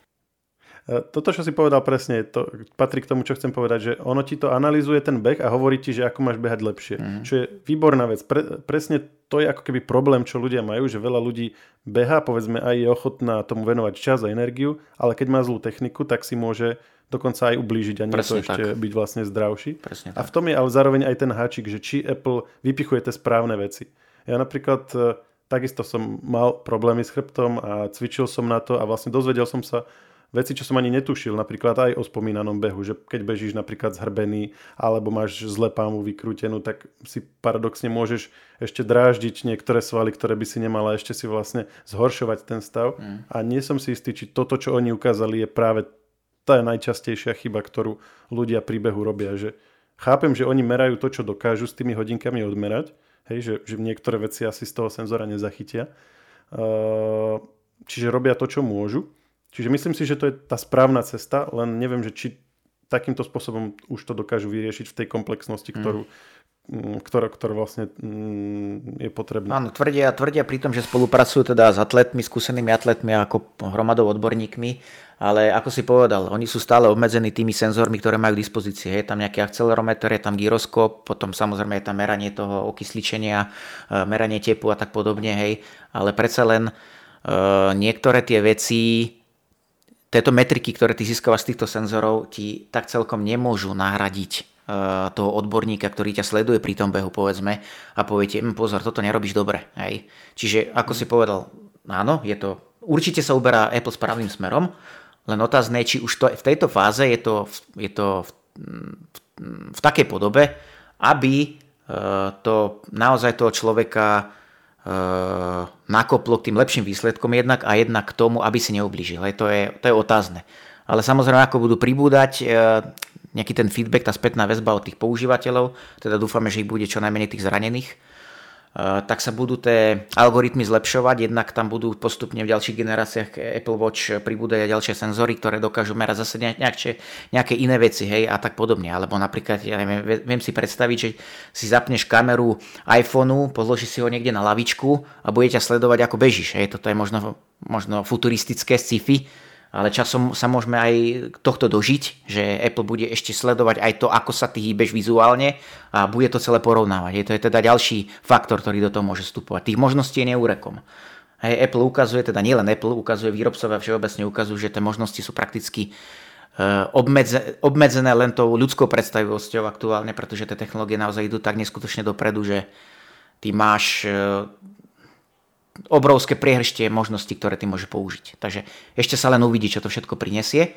Toto, čo si povedal presne, to patrí k tomu, čo chcem povedať, že ono ti to analizuje ten beh a hovorí ti, že ako máš behať lepšie. Mm. Čo je výborná vec. Pre, presne to je ako keby problém, čo ľudia majú, že veľa ľudí beha, povedzme aj je ochotná tomu venovať čas a energiu, ale keď má zlú techniku, tak si môže dokonca aj ublížiť a nie presne to ešte tak. byť vlastne zdravší. Presne a v tom je ale zároveň aj ten háčik, že či Apple vypichuje tie správne veci. Ja napríklad e, takisto som mal problémy s chrbtom a cvičil som na to a vlastne dozvedel som sa veci, čo som ani netušil, napríklad aj o spomínanom behu, že keď bežíš napríklad zhrbený alebo máš zle pámu vykrútenú, tak si paradoxne môžeš ešte dráždiť niektoré svaly, ktoré by si nemala, ešte si vlastne zhoršovať ten stav. Mm. A nie som si istý, či toto, čo oni ukázali, je práve tá najčastejšia chyba, ktorú ľudia pri behu robia, že chápem, že oni merajú to, čo dokážu s tými hodinkami odmerať, hej, že, že niektoré veci asi z toho senzora nezachytia. Uh, čiže robia to, čo môžu, Čiže myslím si, že to je tá správna cesta, len neviem, že či takýmto spôsobom už to dokážu vyriešiť v tej komplexnosti, hmm. ktorú, mm. ktorá, ktorá vlastne mm, je potrebná. Áno, tvrdia, tvrdia pri tom, že spolupracujú teda s atletmi, skúsenými atletmi ako hromadou odborníkmi, ale ako si povedal, oni sú stále obmedzení tými senzormi, ktoré majú k dispozícii. Je tam nejaký akcelerometer, je tam gyroskop, potom samozrejme je tam meranie toho okysličenia, e, meranie tepu a tak podobne, hej. Ale predsa len uh, niektoré tie veci tieto metriky, ktoré ty získavaš z týchto senzorov, ti tak celkom nemôžu nahradiť e, toho odborníka, ktorý ťa sleduje pri tom behu, povedzme, a poviete, hm, pozor, toto nerobíš dobre. Hej. Čiže, ako si povedal, áno, je to, určite sa uberá Apple správnym smerom, len otázne je, či už to, v tejto fáze je to, je to v, v, v takej podobe, aby e, to naozaj toho človeka nakoplo k tým lepším výsledkom jednak a jednak k tomu, aby si neublížil. Hej, to, je, to je otázne. Ale samozrejme, ako budú pribúdať eh, nejaký ten feedback, tá spätná väzba od tých používateľov, teda dúfame, že ich bude čo najmenej tých zranených, Eh, tak sa budú tie algoritmy zlepšovať, jednak tam budú postupne v ďalších generáciách Apple Watch pribúdať ďalšie senzory, ktoré dokážu merať zase nejaké, nejaké iné veci, hej, a tak podobne. Alebo napríklad, ja neviem, viem si predstaviť, že si zapneš kameru iPhoneu, položíš si ho niekde na lavičku a bude ťa sledovať, ako bežíš, hej, toto je možno, možno futuristické sci-fi, ale časom sa môžeme aj tohto dožiť, že Apple bude ešte sledovať aj to, ako sa ty hýbeš vizuálne a bude to celé porovnávať. Je to je teda ďalší faktor, ktorý do toho môže vstupovať. Tých možností je neúrekom. Hej, Apple ukazuje, teda nielen Apple, ukazuje výrobcovia všeobecne ukazujú, že tie možnosti sú prakticky e, obmedze, obmedzené len tou ľudskou predstavivosťou aktuálne, pretože tie technológie naozaj idú tak neskutočne dopredu, že ty máš e, obrovské priehrštie možností, ktoré ty môže použiť. Takže ešte sa len uvidí, čo to všetko prinesie.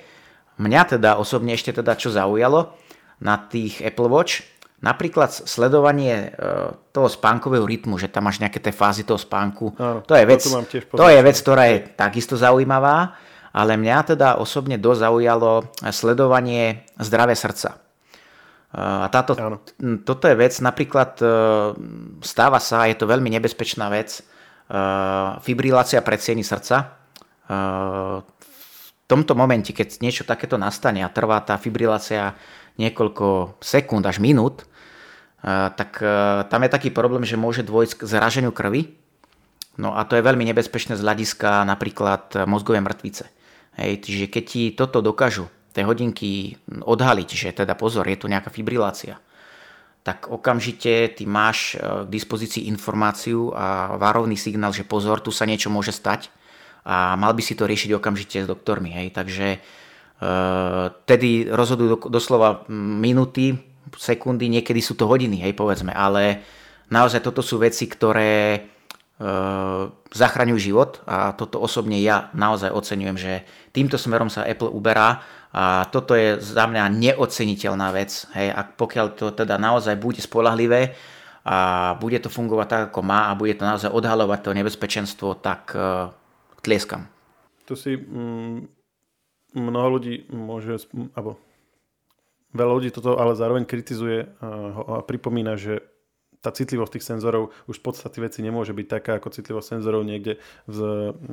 Mňa teda osobne ešte teda čo zaujalo na tých Apple Watch, napríklad sledovanie e, toho spánkového rytmu, že tam máš nejaké tie fázy toho spánku. Áno, to je vec, to je vec, ktorá je takisto zaujímavá, ale mňa teda osobne dosť zaujalo sledovanie zdravia srdca. E, a táto, toto je vec, napríklad e, stáva sa, je to veľmi nebezpečná vec, fibrilácia predsieny srdca. tomto momente, keď niečo takéto nastane a trvá tá fibrilácia niekoľko sekúnd až minút, tak tam je taký problém, že môže dôjsť k zraženiu krvi. No a to je veľmi nebezpečné z hľadiska napríklad mozgovej mŕtvice. Hej, čiže keď ti toto dokážu tie hodinky odhaliť, že teda pozor, je tu nejaká fibrilácia, tak okamžite ty máš k dispozícii informáciu a varovný signál, že pozor, tu sa niečo môže stať a mal by si to riešiť okamžite s doktormi. Hej. Takže e, tedy rozhodujú doslova minúty, sekundy, niekedy sú to hodiny, hej, povedzme, ale naozaj toto sú veci, ktoré e, zachraňujú život a toto osobne ja naozaj oceňujem, že týmto smerom sa Apple uberá a toto je za mňa neoceniteľná vec. Hej, a pokiaľ to teda naozaj bude spolahlivé a bude to fungovať tak, ako má a bude to naozaj odhalovať to nebezpečenstvo, tak e, tlieskam. Tu si mm, mnoho ľudí môže, alebo veľa ľudí toto ale zároveň kritizuje a, a pripomína, že tá citlivosť tých senzorov už v podstate veci nemôže byť taká ako citlivosť senzorov niekde v,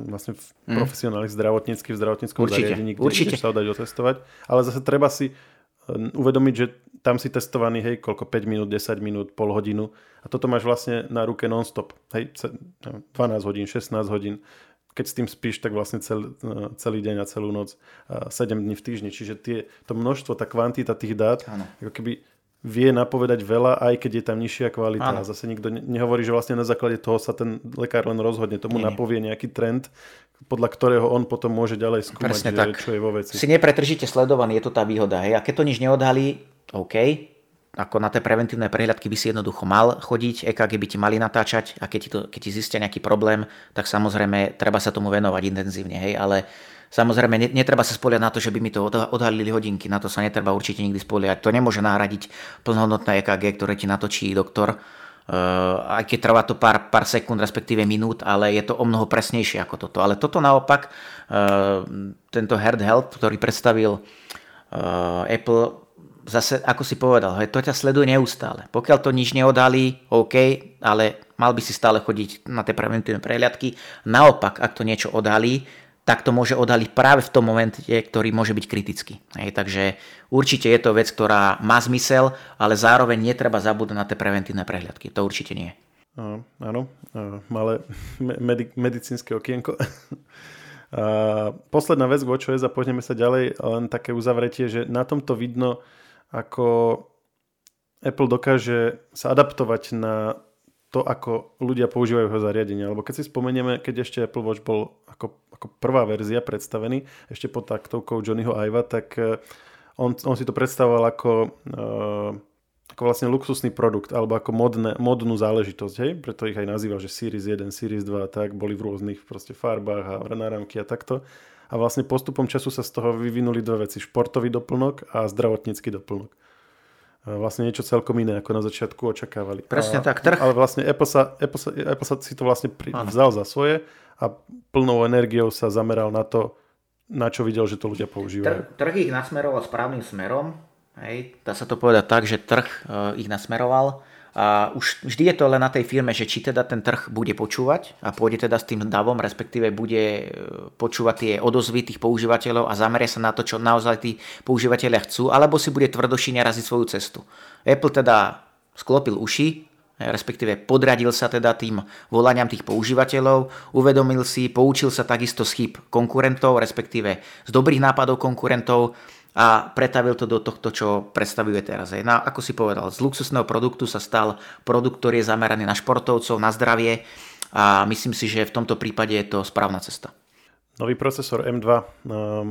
vlastne v mm. profesionálnych zdravotníckých, v zdravotníckom Určite. zariadení, kde Určite. sa dať otestovať. Ale zase treba si e, uvedomiť, že tam si testovaný, hej, koľko, 5 minút, 10 minút, pol hodinu a toto máš vlastne na ruke non-stop, hej, 12 hodín, 16 hodín keď s tým spíš, tak vlastne cel, e, celý deň a celú noc, 7 dní v týždni. Čiže tie, to množstvo, tá kvantita tých dát, ano. ako keby vie napovedať veľa, aj keď je tam nižšia kvalita. Ano. A zase nikto nehovorí, že vlastne na základe toho sa ten lekár len rozhodne. Tomu Nie. napovie nejaký trend, podľa ktorého on potom môže ďalej skúmať, že, tak. čo je vo veci. Si nepretržite sledovaný, je to tá výhoda. Hej? A keď to nič neodhalí, OK, ako na tie preventívne prehľadky by si jednoducho mal chodiť, EKG by ti mali natáčať a keď ti, to, keď ti zistia nejaký problém, tak samozrejme treba sa tomu venovať intenzívne, hej, ale samozrejme netreba sa spoliať na to, že by mi to odhalili hodinky, na to sa netreba určite nikdy spoliať. To nemôže nahradiť plnohodnotné EKG, ktoré ti natočí doktor, uh, aj keď trvá to pár, pár sekúnd, respektíve minút, ale je to o mnoho presnejšie ako toto. Ale toto naopak, uh, tento Heart Health, ktorý predstavil uh, Apple, zase, ako si povedal, hej, to ťa sleduje neustále. Pokiaľ to nič neodhalí, OK, ale mal by si stále chodiť na tie preventívne prehliadky. Naopak, ak to niečo odhalí, tak to môže odhaliť práve v tom momente, ktorý môže byť kritický. Hej, takže určite je to vec, ktorá má zmysel, ale zároveň netreba zabúdať na tie preventívne prehliadky. To určite nie. Uh, áno, uh, malé med- medicínske okienko. uh, posledná vec k WatchOS a poďme sa ďalej, len také uzavretie, že na tomto vidno ako Apple dokáže sa adaptovať na to, ako ľudia používajú jeho zariadenia. Lebo keď si spomenieme, keď ešte Apple Watch bol ako, ako prvá verzia predstavený, ešte pod taktovkou Johnnyho Iva, tak eh, on, on si to predstavoval ako, uh, ako vlastne luxusný produkt, alebo ako modné, modnú záležitosť, hej? Preto ich aj nazýval, že Series 1, Series 2 a tak, boli v rôznych proste farbách a náramky a takto a vlastne postupom času sa z toho vyvinuli dve veci. Športový doplnok a zdravotnícky doplnok. Vlastne niečo celkom iné, ako na začiatku očakávali. Presne a, tak, trh. Ale vlastne Apple sa, Apple sa, Apple sa si to vlastne pri, vzal za svoje a plnou energiou sa zameral na to, na čo videl, že to ľudia používajú. Trh, trh ich nasmeroval správnym smerom. Hej. Dá sa to povedať tak, že trh uh, ich nasmeroval a už vždy je to len na tej firme, že či teda ten trh bude počúvať a pôjde teda s tým davom, respektíve bude e, počúvať tie odozvy tých používateľov a zamerie sa na to, čo naozaj tí používateľia chcú, alebo si bude tvrdošine raziť svoju cestu. Apple teda sklopil uši, e, respektíve podradil sa teda tým volaniam tých používateľov, uvedomil si, poučil sa takisto z chyb konkurentov, respektíve z dobrých nápadov konkurentov a pretavil to do tohto, čo predstavuje teraz. No, ako si povedal, z luxusného produktu sa stal produkt, ktorý je zameraný na športovcov, na zdravie a myslím si, že v tomto prípade je to správna cesta. Nový procesor M2, um,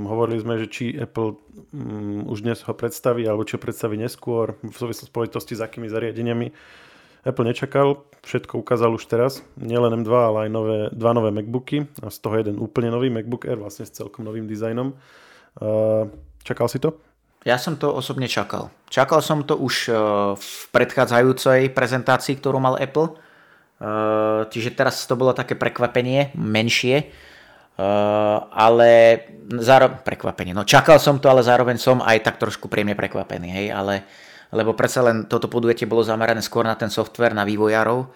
hovorili sme, že či Apple um, už dnes ho predstaví, alebo čo predstaví neskôr, v súvislosti s akými zariadeniami. Apple nečakal, všetko ukázal už teraz, nielen M2, ale aj nové, dva nové MacBooky, a z toho jeden úplne nový MacBook Air, vlastne s celkom novým dizajnom. Uh, Čakal si to? Ja som to osobne čakal. Čakal som to už e, v predchádzajúcej prezentácii, ktorú mal Apple. E, čiže teraz to bolo také prekvapenie, menšie. E, ale zároveň prekvapenie. No čakal som to, ale zároveň som aj tak trošku príjemne prekvapený. Hej? Ale, lebo predsa len toto podujatie bolo zamerané skôr na ten software, na vývojárov.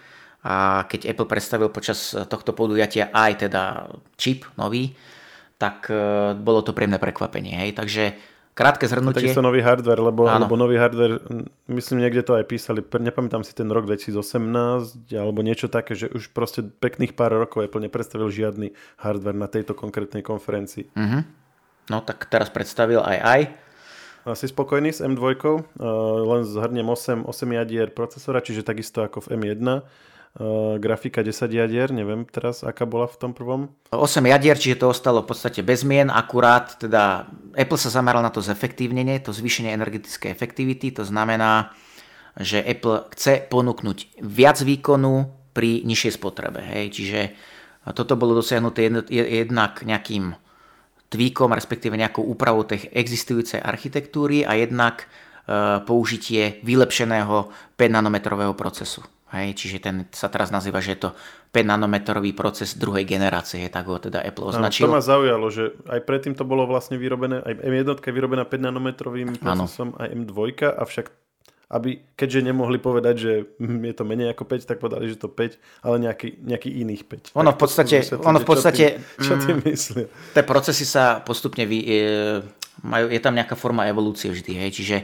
A keď Apple predstavil počas tohto podujatia aj teda čip nový, tak bolo to príjemné prekvapenie. Hej. Takže krátke zhrnutie. Takisto nový hardware, lebo, lebo nový hardware, myslím niekde to aj písali, nepamätám si ten rok 2018 alebo niečo také, že už proste pekných pár rokov Apple nepredstavil žiadny hardware na tejto konkrétnej konferencii. Uh-huh. No tak teraz predstavil aj aj. Si spokojný s M2? Uh, len zhrniem 8, 8 jadier procesora, čiže takisto ako v M1 Uh, grafika 10 jadier, neviem teraz, aká bola v tom prvom. 8 jadier, čiže to ostalo v podstate bez zmien, akurát teda Apple sa zameral na to zefektívnenie, to zvýšenie energetickej efektivity, to znamená, že Apple chce ponúknuť viac výkonu pri nižšej spotrebe. Hej. Čiže toto bolo dosiahnuté jednak nejakým tweakom, respektíve nejakou úpravou tej existujúcej architektúry a jednak e, použitie vylepšeného 5 nanometrového procesu. Hej, čiže ten sa teraz nazýva, že je to 5 nanometrový proces druhej generácie, tak ho teda Apple označil. Ano, to ma zaujalo, že aj predtým to bolo vlastne vyrobené, aj M1 je vyrobená 5 nanometrovým procesom, ano. aj M2, avšak aby, keďže nemohli povedať, že je to menej ako 5, tak povedali, že to 5, ale nejaký, nejaký iných 5. Ono v podstate, ono v podstate čo tým, čo tým myslia? Tie procesy sa postupne, vy, je, majú, je tam nejaká forma evolúcie vždy, hej, čiže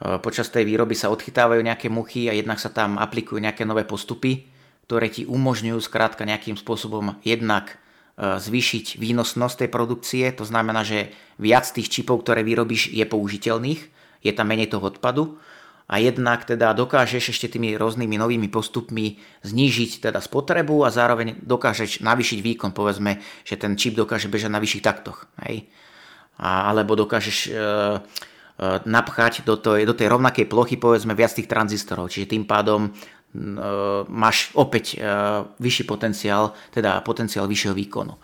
počas tej výroby sa odchytávajú nejaké muchy a jednak sa tam aplikujú nejaké nové postupy, ktoré ti umožňujú skrátka nejakým spôsobom jednak eh, zvýšiť výnosnosť tej produkcie, to znamená, že viac tých čipov, ktoré vyrobíš, je použiteľných, je tam menej toho odpadu a jednak teda dokážeš ešte tými rôznymi novými postupmi znížiť teda spotrebu a zároveň dokážeš navýšiť výkon, povedzme, že ten čip dokáže bežať na vyšších taktoch. Hej? A, alebo dokážeš E, napchať do tej, do tej rovnakej plochy povedzme viac tých tranzistorov, čiže tým pádom e, máš opäť e, vyšší potenciál, teda potenciál vyššieho výkonu.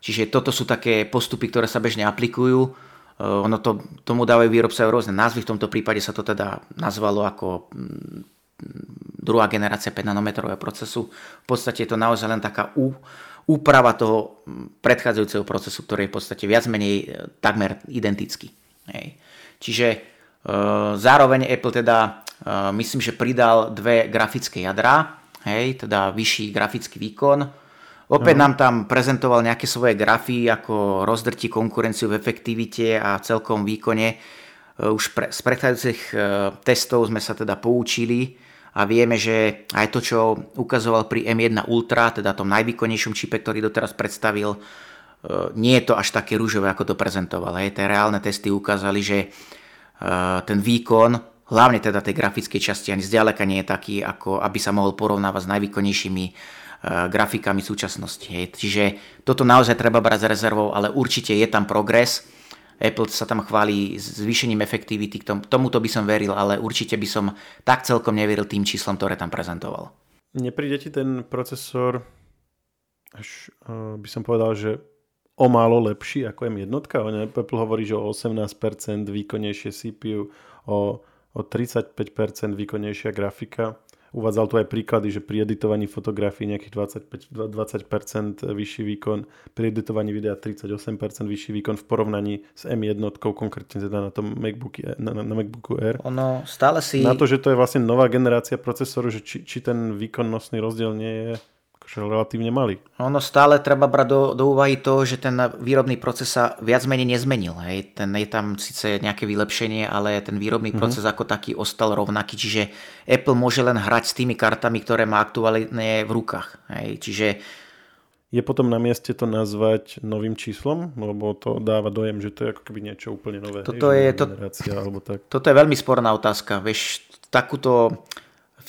Čiže toto sú také postupy, ktoré sa bežne aplikujú. Ono to, tomu dávajú výrobcovia rôzne názvy, v tomto prípade sa to teda nazvalo ako mm, druhá generácia 5 nanometrového procesu. V podstate je to naozaj len taká úprava toho mm, predchádzajúceho procesu, ktorý je v podstate viac menej takmer identický. Hej. Čiže e, zároveň Apple teda e, myslím, že pridal dve grafické jadrá, hej, teda vyšší grafický výkon. Opäť uh-huh. nám tam prezentoval nejaké svoje grafy, ako rozdrti konkurenciu v efektivite a celkom výkone. E, už pre, z predchádzajúcich testov sme sa teda poučili a vieme, že aj to, čo ukazoval pri M1 Ultra, teda tom najvýkonnejšom čipe, ktorý doteraz predstavil, nie je to až také rúžové, ako to prezentoval. Hej. Tie reálne testy ukázali, že ten výkon, hlavne teda tej grafickej časti, ani zďaleka nie je taký, ako aby sa mohol porovnávať s najvýkonnejšími grafikami súčasnosti. Hej. Čiže toto naozaj treba brať s rezervou, ale určite je tam progres. Apple sa tam chváli zvýšením efektivity, k tomuto by som veril, ale určite by som tak celkom neveril tým číslom, ktoré tam prezentoval. Nepríde ti ten procesor, až by som povedal, že o málo lepší ako M1. Apple hovorí, že o 18% výkonnejšie CPU, o, o 35% výkonnejšia grafika. Uvádzal tu aj príklady, že pri editovaní fotografií nejakých 25, 20% vyšší výkon, pri editovaní videa 38% vyšší výkon v porovnaní s M1, konkrétne teda na tom MacBooku, na, na MacBooku Air. Ono stále si... Na to, že to je vlastne nová generácia procesoru, že či, či ten výkonnostný rozdiel nie je akože relatívne malý. Ono stále treba brať do, do úvahy to, že ten výrobný proces sa viac menej nezmenil. Hej. Ten je tam síce nejaké vylepšenie, ale ten výrobný mm-hmm. proces ako taký ostal rovnaký. Čiže Apple môže len hrať s tými kartami, ktoré má aktuálne v rukách. Hej. Čiže je potom na mieste to nazvať novým číslom? Lebo to dáva dojem, že to je ako keby niečo úplne nové. Toto, hej, je, to, alebo tak. toto je veľmi sporná otázka. Vieš, takúto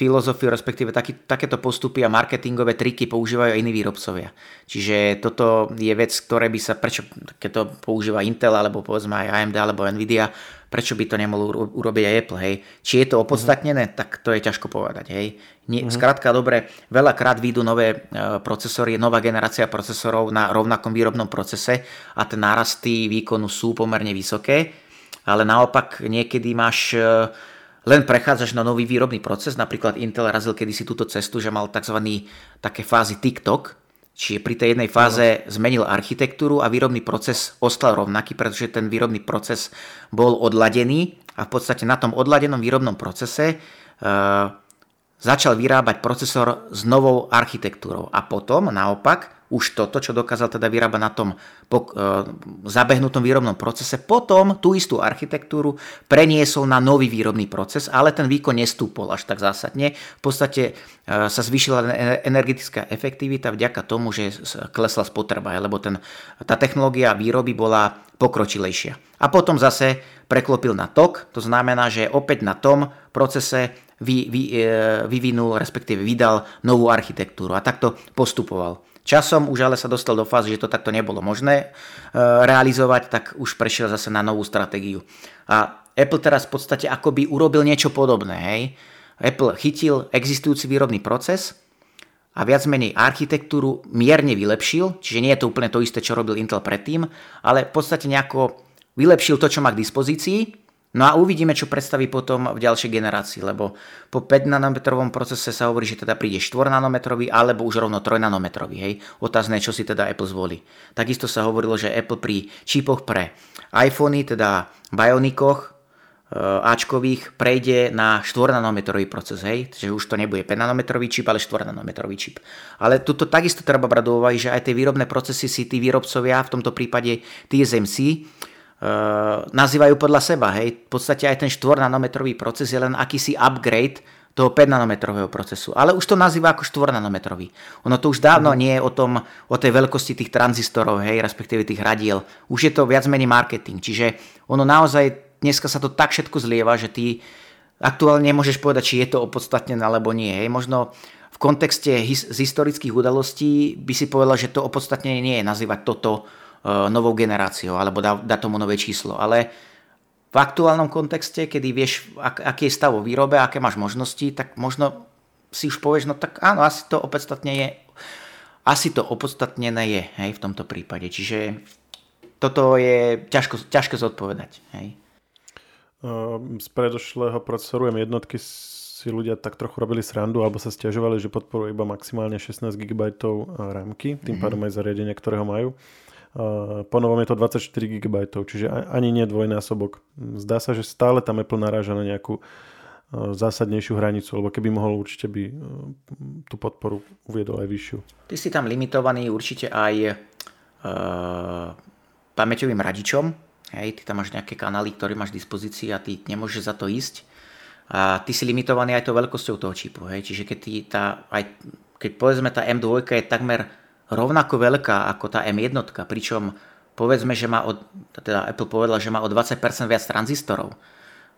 filozofiu, respektíve taký, takéto postupy a marketingové triky používajú aj iní výrobcovia. Čiže toto je vec, ktoré by sa, prečo keď to používa Intel, alebo povedzme aj AMD, alebo Nvidia, prečo by to nemohol urobiť aj Apple, hej. Či je to opodstatnené, uh-huh. tak to je ťažko povedať, hej. Nie, uh-huh. Skrátka, dobre, veľakrát výjdu nové uh, procesory, nová generácia procesorov na rovnakom výrobnom procese a tie nárasty výkonu sú pomerne vysoké, ale naopak niekedy máš uh, len prechádzaš na nový výrobný proces. Napríklad Intel razil kedysi túto cestu, že mal tzv. také fázy TikTok, čiže pri tej jednej fáze zmenil architektúru a výrobný proces ostal rovnaký, pretože ten výrobný proces bol odladený a v podstate na tom odladenom výrobnom procese uh, začal vyrábať procesor s novou architektúrou. A potom naopak už toto, čo dokázal teda vyrábať na tom po, e, zabehnutom výrobnom procese, potom tú istú architektúru preniesol na nový výrobný proces, ale ten výkon nestúpol až tak zásadne. V podstate e, sa zvýšila energetická efektivita vďaka tomu, že klesla spotreba, lebo ten, tá technológia výroby bola pokročilejšia. A potom zase preklopil na tok, to znamená, že opäť na tom procese vy, vy, e, vyvinul, respektíve vydal novú architektúru a takto postupoval. Časom už ale sa dostal do fázy, že to takto nebolo možné e, realizovať, tak už prešiel zase na novú stratégiu. A Apple teraz v podstate akoby urobil niečo podobné. Hej? Apple chytil existujúci výrobný proces a viac menej architektúru mierne vylepšil, čiže nie je to úplne to isté, čo robil Intel predtým, ale v podstate nejako vylepšil to, čo má k dispozícii No a uvidíme, čo predstaví potom v ďalšej generácii, lebo po 5 nanometrovom procese sa hovorí, že teda príde 4 nanometrový alebo už rovno 3 nanometrový. Hej. Otázne, čo si teda Apple zvolí. Takisto sa hovorilo, že Apple pri čipoch pre iPhony, teda Bionikoch, e, Ačkových prejde na 4 nanometrový proces, hej, že už to nebude 5 nanometrový čip, ale 4 nanometrový čip. Ale tuto takisto treba brať do úvahy, že aj tie výrobné procesy si tí výrobcovia, v tomto prípade TSMC, nazývajú podľa seba. Hej. V podstate aj ten 4 nanometrový proces je len akýsi upgrade toho 5 nanometrového procesu. Ale už to nazýva ako 4 nanometrový. Ono to už dávno mm. nie je o, tom, o tej veľkosti tých tranzistorov, hej, respektíve tých radiel. Už je to viac menej marketing. Čiže ono naozaj, dneska sa to tak všetko zlieva, že ty aktuálne nemôžeš povedať, či je to opodstatnené alebo nie. Hej. Možno v kontexte his, z historických udalostí by si povedal, že to opodstatnenie nie je nazývať toto Eh, novou generáciou alebo dá, dá tomu nové číslo. Ale v aktuálnom kontexte, kedy vieš, ak, aký je stav vo výrobe, aké máš možnosti, tak možno si už povieš, no tak áno, asi to opodstatne je, asi to opodstatnené je hej, v tomto prípade. Čiže toto je ťažko, ťažké zodpovedať. Hej. Ehm, z predošlého procesoru M1 si ľudia tak trochu robili srandu alebo sa stiažovali, že podporujú iba maximálne 16 GB rámky, tým mm-hmm. pádom aj zariadenia, ktoré ho majú. Po novom je to 24 GB, čiže ani nie dvojnásobok. Zdá sa, že stále tam Apple naráža na nejakú zásadnejšiu hranicu, lebo keby mohol, určite by tú podporu uviedol aj vyššiu. Ty si tam limitovaný určite aj uh, pamäťovým radičom. Hej, ty tam máš nejaké kanály, ktoré máš v dispozícii a ty nemôžeš za to ísť. A ty si limitovaný aj to veľkosťou toho čipu. Hej. Čiže keď, ty tá, aj, keď povedzme tá M2 je takmer rovnako veľká ako tá M1, pričom povedzme, že má od, teda Apple povedal, že má o 20% viac tranzistorov,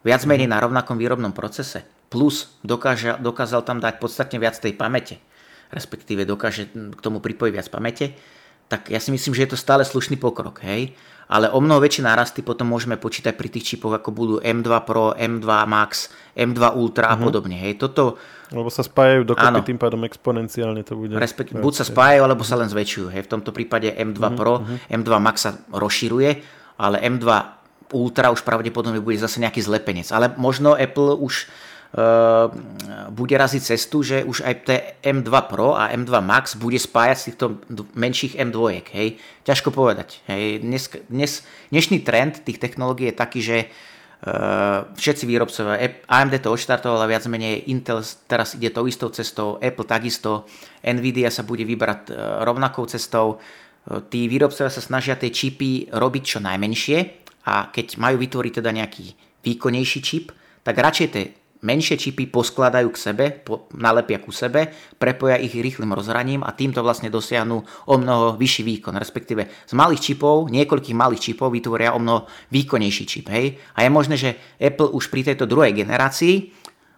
viac menej na rovnakom výrobnom procese, plus dokáže, dokázal tam dať podstatne viac tej pamäte, respektíve dokáže k tomu pripojiť viac pamäte, tak ja si myslím, že je to stále slušný pokrok, hej ale o mnoho väčšie nárasty potom môžeme počítať pri tých čipoch, ako budú M2 Pro, M2 Max, M2 Ultra uh-huh. a mhm. podobne. Hej, toto... Lebo sa spájajú dokopy, áno. tým pádom exponenciálne to bude. Respekt, buď sa spájajú, alebo sa len zväčšujú. Hej. V tomto prípade M2 uh-huh, Pro, uh-huh. M2 Max sa rozširuje, ale M2 Ultra už pravdepodobne bude zase nejaký zlepenec. Ale možno Apple už bude raziť cestu, že už aj té M2 Pro a M2 Max bude spájať z týchto menších M2. Hej. Ťažko povedať. Hej. Dnes, dnes, dnešný trend tých technológií je taký, že Uh, všetci výrobcovia, AMD to odštartoval a viac menej Intel teraz ide tou istou cestou, Apple takisto, Nvidia sa bude vybrať uh, rovnakou cestou. Uh, tí výrobcovia sa snažia tie čipy robiť čo najmenšie a keď majú vytvoriť teda nejaký výkonnejší čip, tak radšej tie menšie čipy poskladajú k sebe, po, nalepia ku sebe, prepoja ich rýchlym rozhraním a týmto vlastne dosiahnu o mnoho vyšší výkon. Respektíve z malých čipov, niekoľkých malých čipov vytvoria o mnoho výkonnejší čip. Hej? A je možné, že Apple už pri tejto druhej generácii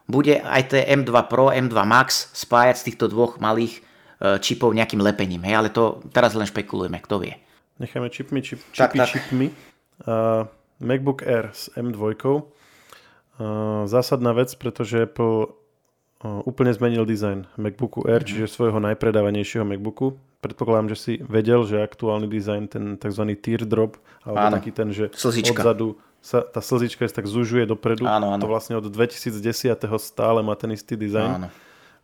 bude aj tie M2 Pro, M2 Max spájať z týchto dvoch malých e, čipov nejakým lepením. Hej? Ale to teraz len špekulujeme, kto vie. Necháme čipmi, čip, čipy, tak, tak. čipmi. Uh, MacBook Air s M2 zásadná vec, pretože Apple úplne zmenil dizajn MacBooku Air, mm. čiže svojho najpredávanejšieho MacBooku. Predpokladám, že si vedel, že aktuálny dizajn, ten tzv. teardrop, alebo áno. taký ten, že Slzička. odzadu sa tá slzička tak zužuje dopredu. Áno, áno. To vlastne od 2010. stále má ten istý dizajn. Áno.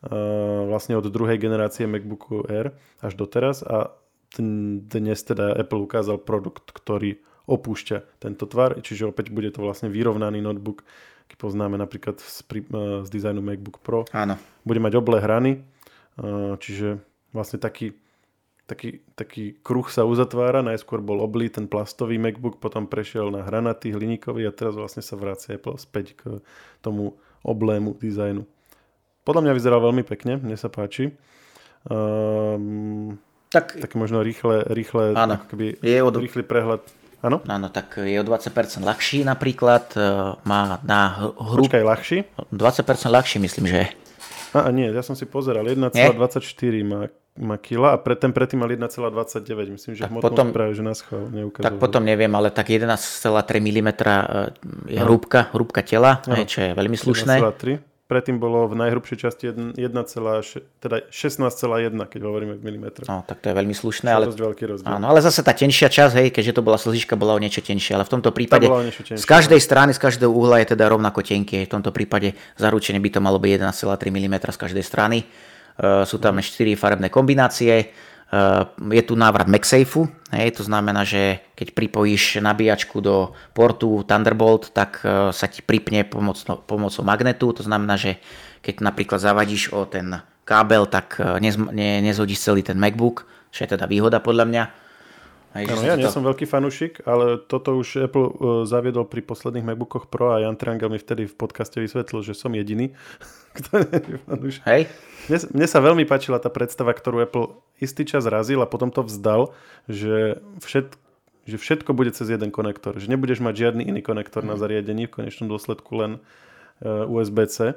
Uh, vlastne od druhej generácie MacBooku Air až doteraz a dnes teda Apple ukázal produkt, ktorý opúšťa tento tvar, čiže opäť bude to vlastne vyrovnaný notebook keď poznáme napríklad z, eh, z dizajnu MacBook Pro. Áno. Bude mať oblé hrany, eh, čiže vlastne taký taký, taký kruh sa uzatvára, najskôr bol oblý ten plastový MacBook, potom prešiel na hranatý, hliníkový a teraz vlastne sa vracia Apple späť k tomu oblému dizajnu. Podľa mňa vyzeral veľmi pekne, mne sa páči. Um, tak, tak možno rýchle, rýchle, áno, akoby, je od... rýchly prehľad. Áno? Áno, tak je o 20% ľahší napríklad. E, má na hru... Počkaj, ľahší? 20% ľahší myslím, že je. A, a nie, ja som si pozeral, 1,24 má, má kila a predtým, predtým mal 1,29. Myslím, že tak potom, práve, že nás neukazoval. Tak potom neviem, ale tak 11,3 mm e, je hrúbka, hrúbka tela, ano. čo je veľmi slušné. 1,3 predtým bolo v najhrubšej časti 1, 1, teda 16,1, keď hovoríme v milimetroch. No, tak to je veľmi slušné. Ale, veľký rozdiel. Áno, ale zase tá tenšia časť, hej, keďže to bola slzička, bola o niečo tenšia, ale v tomto prípade z každej strany, z každého uhla je teda rovnako tenké. V tomto prípade zaručene by to malo byť 1,3 mm z každej strany. Uh, sú tam 4 farebné kombinácie je tu návrat MagSafe, hej, to znamená, že keď pripojíš nabíjačku do portu Thunderbolt, tak eh, sa ti pripne pomocno, pomocou magnetu, to znamená, že keď napríklad zavadíš o ten kábel, tak eh, nez, ne, nezhodíš celý ten MacBook, čo je teda výhoda podľa mňa. Hej, no, ja to... nie som veľký fanúšik, ale toto už Apple uh, zaviedol pri posledných MacBookoch Pro a Jan Triangel mi vtedy v podcaste vysvetlil, že som jediný, kto je fanúšik. Hej. Mne, mne sa veľmi páčila tá predstava, ktorú Apple istý čas razil a potom to vzdal, že, všet, že všetko bude cez jeden konektor. Že nebudeš mať žiadny iný konektor mm. na mhm. zariadení, v konečnom dôsledku len uh, USB-C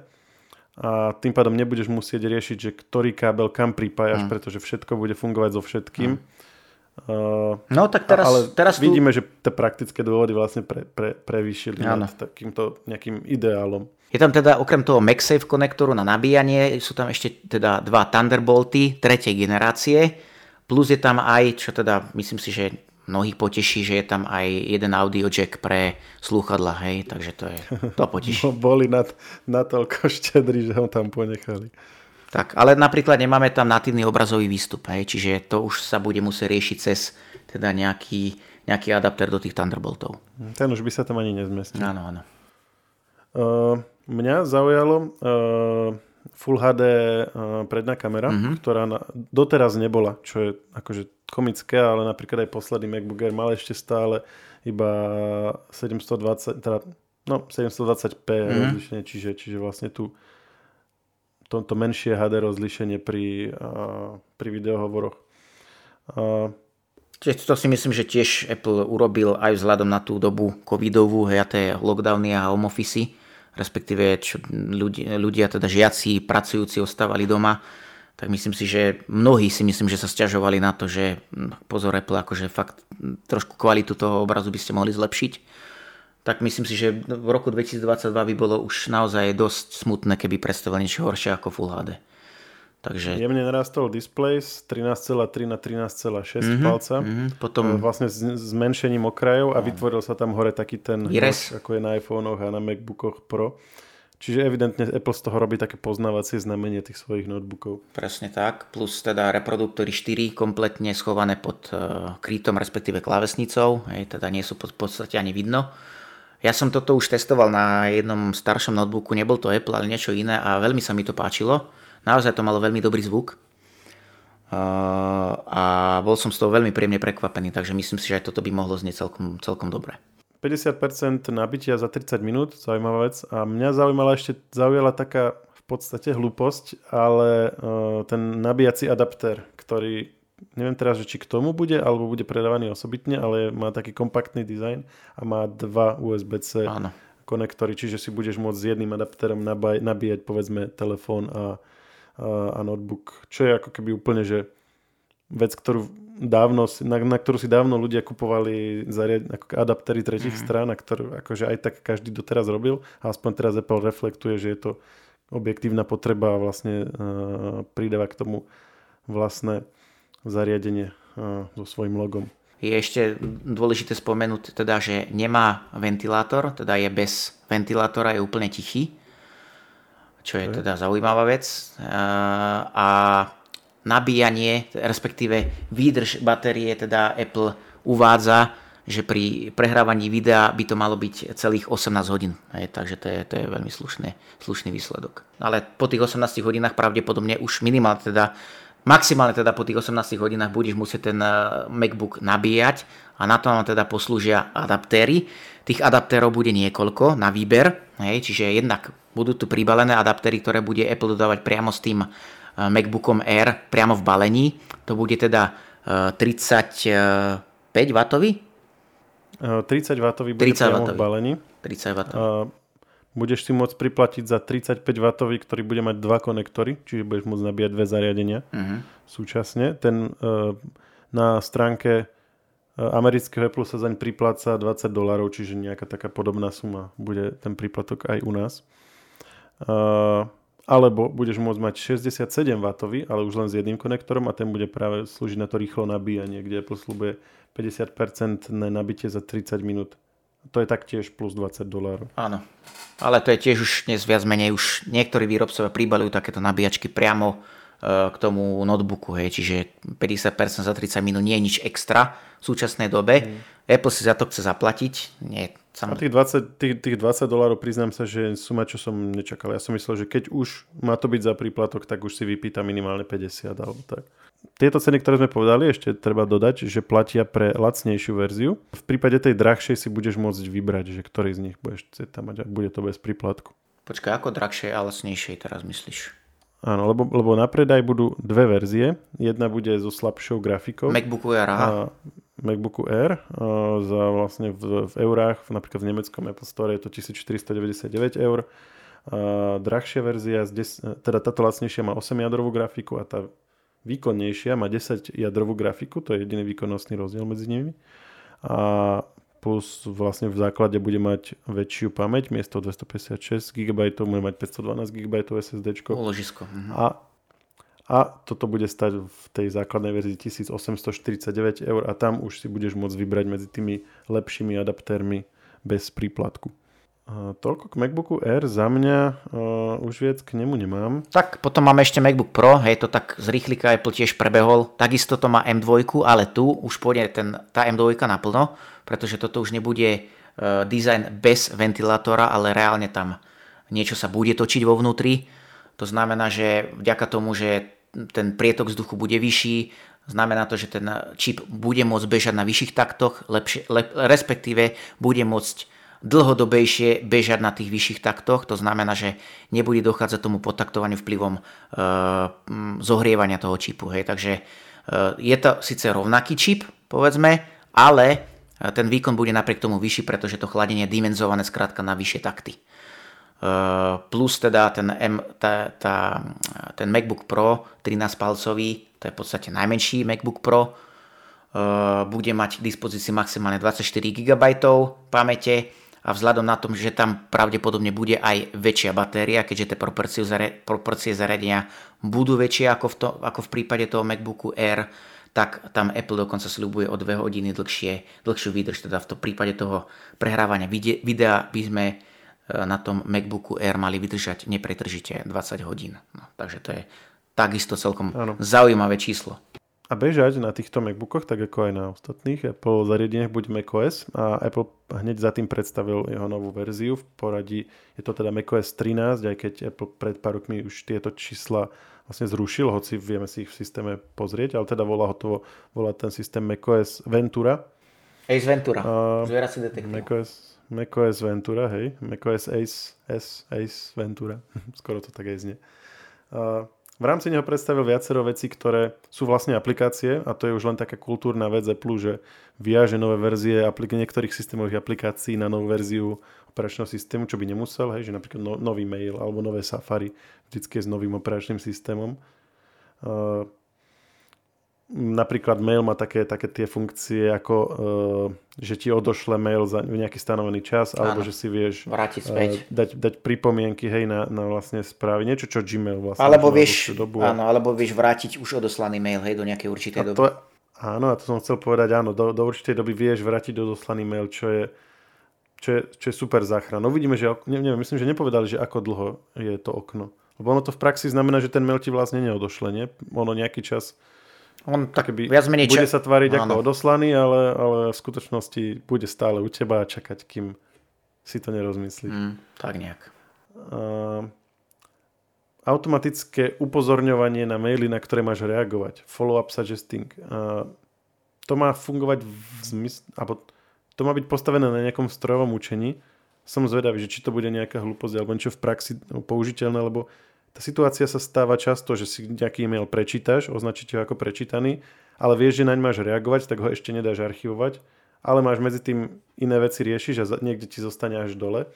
a tým pádom nebudeš musieť riešiť, že ktorý kábel kam pripájaš, mm. pretože všetko bude fungovať so všetkým. Mm. Uh, no tak teraz, ale teraz vidíme, tu... že tie praktické dôvody vlastne pre, pre, prevýšili nad takýmto nejakým ideálom. Je tam teda okrem toho MagSafe konektoru na nabíjanie, sú tam ešte teda dva Thunderbolty tretej generácie, plus je tam aj, čo teda myslím si, že mnohých poteší, že je tam aj jeden audio jack pre slúchadla, hej, takže to je, to poteší. Boli nad, natoľko štedri, že ho tam ponechali. Tak, ale napríklad nemáme tam natívny obrazový výstup, hej, čiže to už sa bude musieť riešiť cez teda nejaký, nejaký adapter do tých Thunderboltov. Ten už by sa tam ani nezmestil. Áno, áno. Uh, mňa zaujalo uh, Full HD uh, predná kamera, uh-huh. ktorá na, doteraz nebola, čo je akože komické, ale napríklad aj posledný MacBook Air mal ešte stále iba 720, teda, no 720p uh-huh. rozlišenie, čiže, čiže vlastne tu to menšie HD rozlišenie pri, uh, pri videohovoroch. Uh, to si myslím, že tiež Apple urobil aj vzhľadom na tú dobu covidovú, hej, a tie lockdowny a home office, respektíve čo ľudia, ľudia, teda žiaci, pracujúci ostávali doma, tak myslím si, že mnohí si myslím, že sa stiažovali na to, že hm, pozor Apple, akože fakt trošku kvalitu toho obrazu by ste mohli zlepšiť tak myslím si, že v roku 2022 by bolo už naozaj dosť smutné, keby predstavil niečo horšie ako Full HD. Takže... Jemne narastol display z 13,3 na 13,6 mm-hmm, palca. Mm-hmm, potom... Vlastne s zmenšením okrajov a vytvoril sa tam hore taký ten Iris. ako je na iPhone a na MacBookoch Pro. Čiže evidentne Apple z toho robí také poznávacie znamenie tých svojich notebookov. Presne tak, plus teda reproduktory 4 kompletne schované pod uh, krytom, respektíve klávesnicou, hej, teda nie sú v podstate ani vidno. Ja som toto už testoval na jednom staršom notebooku, nebol to Apple, ale niečo iné a veľmi sa mi to páčilo. Naozaj to malo veľmi dobrý zvuk. A bol som z toho veľmi príjemne prekvapený, takže myslím si, že aj toto by mohlo znieť celkom, celkom dobre. 50% nabitia za 30 minút, zaujímavá vec. A mňa zaujímala ešte, zaujala taká v podstate hlúposť, ale ten nabíjací adapter, ktorý neviem teraz, že či k tomu bude, alebo bude predávaný osobitne, ale má taký kompaktný dizajn a má dva USB-C Áno. konektory, čiže si budeš môcť s jedným adapterom nabaj, nabíjať povedzme telefón a, a, a notebook, čo je ako keby úplne, že vec, ktorú dávno, na, na ktorú si dávno ľudia kupovali zariad, ako adaptery tretich mm. strán, a ktorú akože aj tak každý doteraz robil a aspoň teraz Apple reflektuje, že je to objektívna potreba a vlastne uh, pridáva k tomu vlastné zariadenie so svojím logom. Je ešte dôležité spomenúť teda, že nemá ventilátor, teda je bez ventilátora, je úplne tichý, čo je teda zaujímavá vec. A nabíjanie, respektíve výdrž batérie, teda Apple uvádza, že pri prehrávaní videa by to malo byť celých 18 hodín. Hej, takže to je, to je veľmi slušný, slušný výsledok. Ale po tých 18 hodinách pravdepodobne už minimálne teda maximálne teda po tých 18 hodinách budeš musieť ten MacBook nabíjať a na to nám teda poslúžia adaptéry. Tých adaptérov bude niekoľko na výber, hej, čiže jednak budú tu pribalené adaptéry, ktoré bude Apple dodávať priamo s tým MacBookom Air priamo v balení. To bude teda 35 W? 30 W bude 30 priamo v balení. 30 W. Budeš si môcť priplatiť za 35 W, ktorý bude mať dva konektory, čiže budeš môcť nabíjať dve zariadenia uh-huh. súčasne. Ten uh, na stránke uh, amerického Apple sa zaň pripláca 20 dolarov, čiže nejaká taká podobná suma bude ten príplatok aj u nás. Uh, alebo budeš môcť mať 67 W, ale už len s jedným konektorom a ten bude práve slúžiť na to rýchlo nabíjanie, kde Apple slúbuje 50% nabitie za 30 minút. To je taktiež plus 20 dolárov. Áno. Ale to je tiež už dnes viac menej už niektorí výrobcovia pribalujú takéto nabíjačky priamo e, k tomu notebooku, hej, čiže 50% za 30 minút nie je nič extra v súčasnej dobe. Mm. Apple si za to chce zaplatiť. Nie, A tých 20, tých, tých 20 dolárov priznám sa, že suma, čo som nečakal. Ja som myslel, že keď už má to byť za príplatok, tak už si vypýta minimálne 50 alebo tak. Tieto ceny, ktoré sme povedali, ešte treba dodať, že platia pre lacnejšiu verziu. V prípade tej drahšej si budeš môcť vybrať, že ktorý z nich budeš chcieť tam mať a bude to bez príplatku. Počkaj, ako drahšej a lacnejšej teraz myslíš? Áno, lebo, lebo na predaj budú dve verzie. Jedna bude so slabšou grafikou. MacBooku Air, aha. A MacBooku Air a za vlastne v, v eurách, napríklad v nemeckom Apple Store je to 1499 eur. A drahšia verzia, teda táto lacnejšia má 8 jadrovú grafiku a tá výkonnejšia, má 10 jadrovú grafiku, to je jediný výkonnostný rozdiel medzi nimi. A plus vlastne v základe bude mať väčšiu pamäť, miesto 256 GB bude mať 512 GB SSD. Uložisko. Mhm. A, a toto bude stať v tej základnej verzii 1849 eur a tam už si budeš môcť vybrať medzi tými lepšími adaptérmi bez príplatku. Toľko k MacBooku Air, za mňa uh, už viac k nemu nemám. Tak potom máme ešte MacBook Pro, hej, to tak z rýchlika Apple tiež prebehol. Takisto to má M2, ale tu už pôjde ten, tá M2 naplno, pretože toto už nebude uh, dizajn bez ventilátora, ale reálne tam niečo sa bude točiť vo vnútri. To znamená, že vďaka tomu, že ten prietok vzduchu bude vyšší, znamená to, že ten čip bude môcť bežať na vyšších taktoch, lepšie, lep, respektíve bude môcť dlhodobejšie bežať na tých vyšších taktoch, to znamená, že nebude dochádzať tomu podtaktovaniu vplyvom e, zohrievania toho čipu. Hej. Takže e, je to síce rovnaký čip, povedzme, ale e, ten výkon bude napriek tomu vyšší, pretože to chladenie je dimenzované skrátka na vyššie takty. E, plus teda ten, M, tá, tá, ten MacBook Pro 13-palcový, to je v podstate najmenší MacBook Pro, bude mať k dispozícii maximálne 24 GB pamäte, a vzhľadom na tom, že tam pravdepodobne bude aj väčšia batéria, keďže tie proporcie zariadenia budú väčšie ako v, to, ako v prípade toho MacBooku Air, tak tam Apple dokonca sľubuje o 2 hodiny dlhšie, dlhšiu výdrž. Teda v tom prípade toho prehrávania videa by sme e, na tom MacBooku Air mali vydržať nepretržite 20 hodín. No, takže to je takisto celkom ano. zaujímavé číslo a bežať na týchto MacBookoch, tak ako aj na ostatných Apple zariadeniach buď macOS a Apple hneď za tým predstavil jeho novú verziu v poradí, je to teda macOS 13, aj keď Apple pred pár rokmi už tieto čísla vlastne zrušil, hoci vieme si ich v systéme pozrieť, ale teda volá hotovo, volá ten systém macOS Ventura. Ace Ventura, uh, zvierací detektív. macOS, macOS Ventura, hej, macOS Ace, S, Ace Ventura, skoro to tak aj znie. Uh, v rámci neho predstavil viacero vecí, ktoré sú vlastne aplikácie a to je už len taká kultúrna vec Apple, že viaže nové verzie aplik- niektorých systémových aplikácií na novú verziu operačného systému, čo by nemusel, hej, že napríklad no, nový mail alebo nové Safari vždycky je s novým operačným systémom. Uh, napríklad mail má také, také tie funkcie ako, uh, že ti odošle mail za nejaký stanovený čas, Áno. alebo že si vieš Vrátiť späť. Uh, dať, dať pripomienky hej, na, na vlastne správy. Niečo, čo Gmail vlastne. Alebo vieš, dobu. Áno, alebo vieš vrátiť už odoslaný mail hej, do nejakej určitej a doby. To, áno, a to som chcel povedať, áno, do, do určitej doby vieš vrátiť odoslaný mail, čo je, čo je, čo je super záchrana. No vidíme, že, neviem, myslím, že nepovedali, že ako dlho je to okno. Lebo ono to v praxi znamená, že ten mail ti vlastne neodošle, nie? Ono nejaký čas on tak keby viac menej bude sa tvariť áno. ako odoslaný, ale, ale v skutočnosti bude stále u teba a čakať, kým si to nerozmyslí. Mm, tak nejak. Uh, automatické upozorňovanie na maily, na ktoré máš reagovať. Follow-up suggesting. Uh, to má fungovať v zmysle, alebo to má byť postavené na nejakom strojovom učení. Som zvedavý, že či to bude nejaká hlúposť alebo niečo v praxi použiteľné, lebo tá situácia sa stáva často, že si nejaký e-mail prečítaš, označíte ho ako prečítaný, ale vieš, že naň máš reagovať, tak ho ešte nedáš archivovať, ale máš medzi tým iné veci riešiš a niekde ti zostane až dole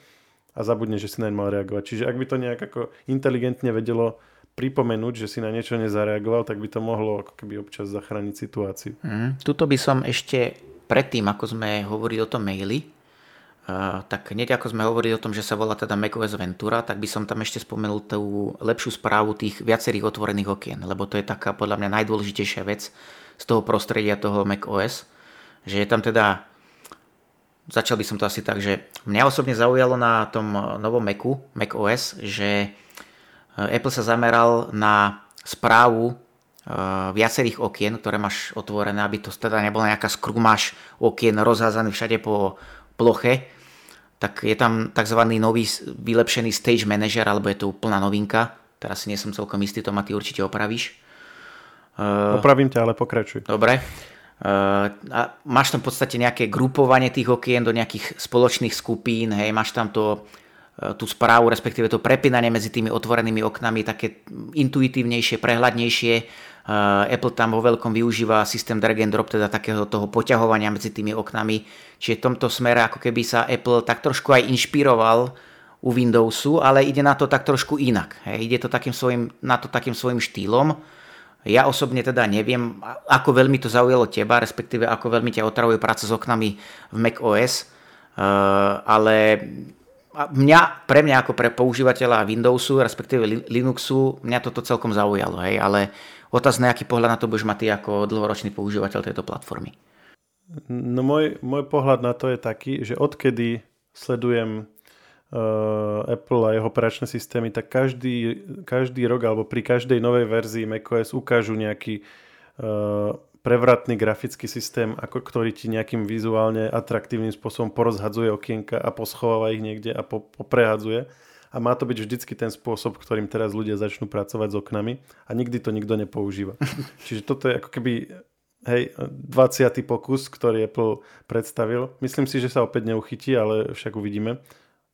a zabudne, že si naň mal reagovať. Čiže ak by to nejak ako inteligentne vedelo pripomenúť, že si na niečo nezareagoval, tak by to mohlo ako keby občas zachrániť situáciu. Mm, tuto by som ešte predtým, ako sme hovorili o tom maili, tak hneď ako sme hovorili o tom, že sa volá teda macOS Ventura, tak by som tam ešte spomenul tú lepšiu správu tých viacerých otvorených okien, lebo to je taká podľa mňa najdôležitejšia vec z toho prostredia toho macOS, že je tam teda začal by som to asi tak, že mňa osobne zaujalo na tom novom Macu, Mac OS, že e, Apple sa zameral na správu e, viacerých okien, ktoré máš otvorené, aby to teda nebola nejaká skrumáš okien rozházaný všade po ploche, tak je tam tzv. nový vylepšený Stage Manager, alebo je to úplná novinka. Teraz si nie som celkom istý, to ma ty určite opravíš. E, Opravím ťa, ale pokračuj. Dobre. Uh, a máš tam v podstate nejaké grupovanie tých okien do nejakých spoločných skupín, hej, máš tam to, uh, tú správu, respektíve to prepínanie medzi tými otvorenými oknami, také intuitívnejšie, prehľadnejšie. Uh, Apple tam vo veľkom využíva systém drag and drop, teda takého toho poťahovania medzi tými oknami. Čiže v tomto smere ako keby sa Apple tak trošku aj inšpiroval u Windowsu, ale ide na to tak trošku inak. Hej. Ide to takým svojim, na to takým svojim štýlom. Ja osobne teda neviem, ako veľmi to zaujalo teba, respektíve ako veľmi ťa otravuje práca s oknami v Mac OS, eh, ale mňa, pre mňa ako pre používateľa Windowsu, respektíve Linuxu, mňa toto celkom zaujalo, hej, ale otázne, aký pohľad na to budeš mať ty ako dlhoročný používateľ tejto platformy. No môj, môj pohľad na to je taký, že odkedy sledujem uh, Apple a jeho operačné systémy, tak každý, každý rok alebo pri každej novej verzii macOS ukážu nejaký uh, prevratný grafický systém, ako, ktorý ti nejakým vizuálne atraktívnym spôsobom porozhadzuje okienka a poschováva ich niekde a po, poprehadzuje. A má to byť vždycky ten spôsob, ktorým teraz ľudia začnú pracovať s oknami a nikdy to nikto nepoužíva. Čiže toto je ako keby hej, 20. pokus, ktorý Apple predstavil. Myslím si, že sa opäť neuchytí, ale však uvidíme.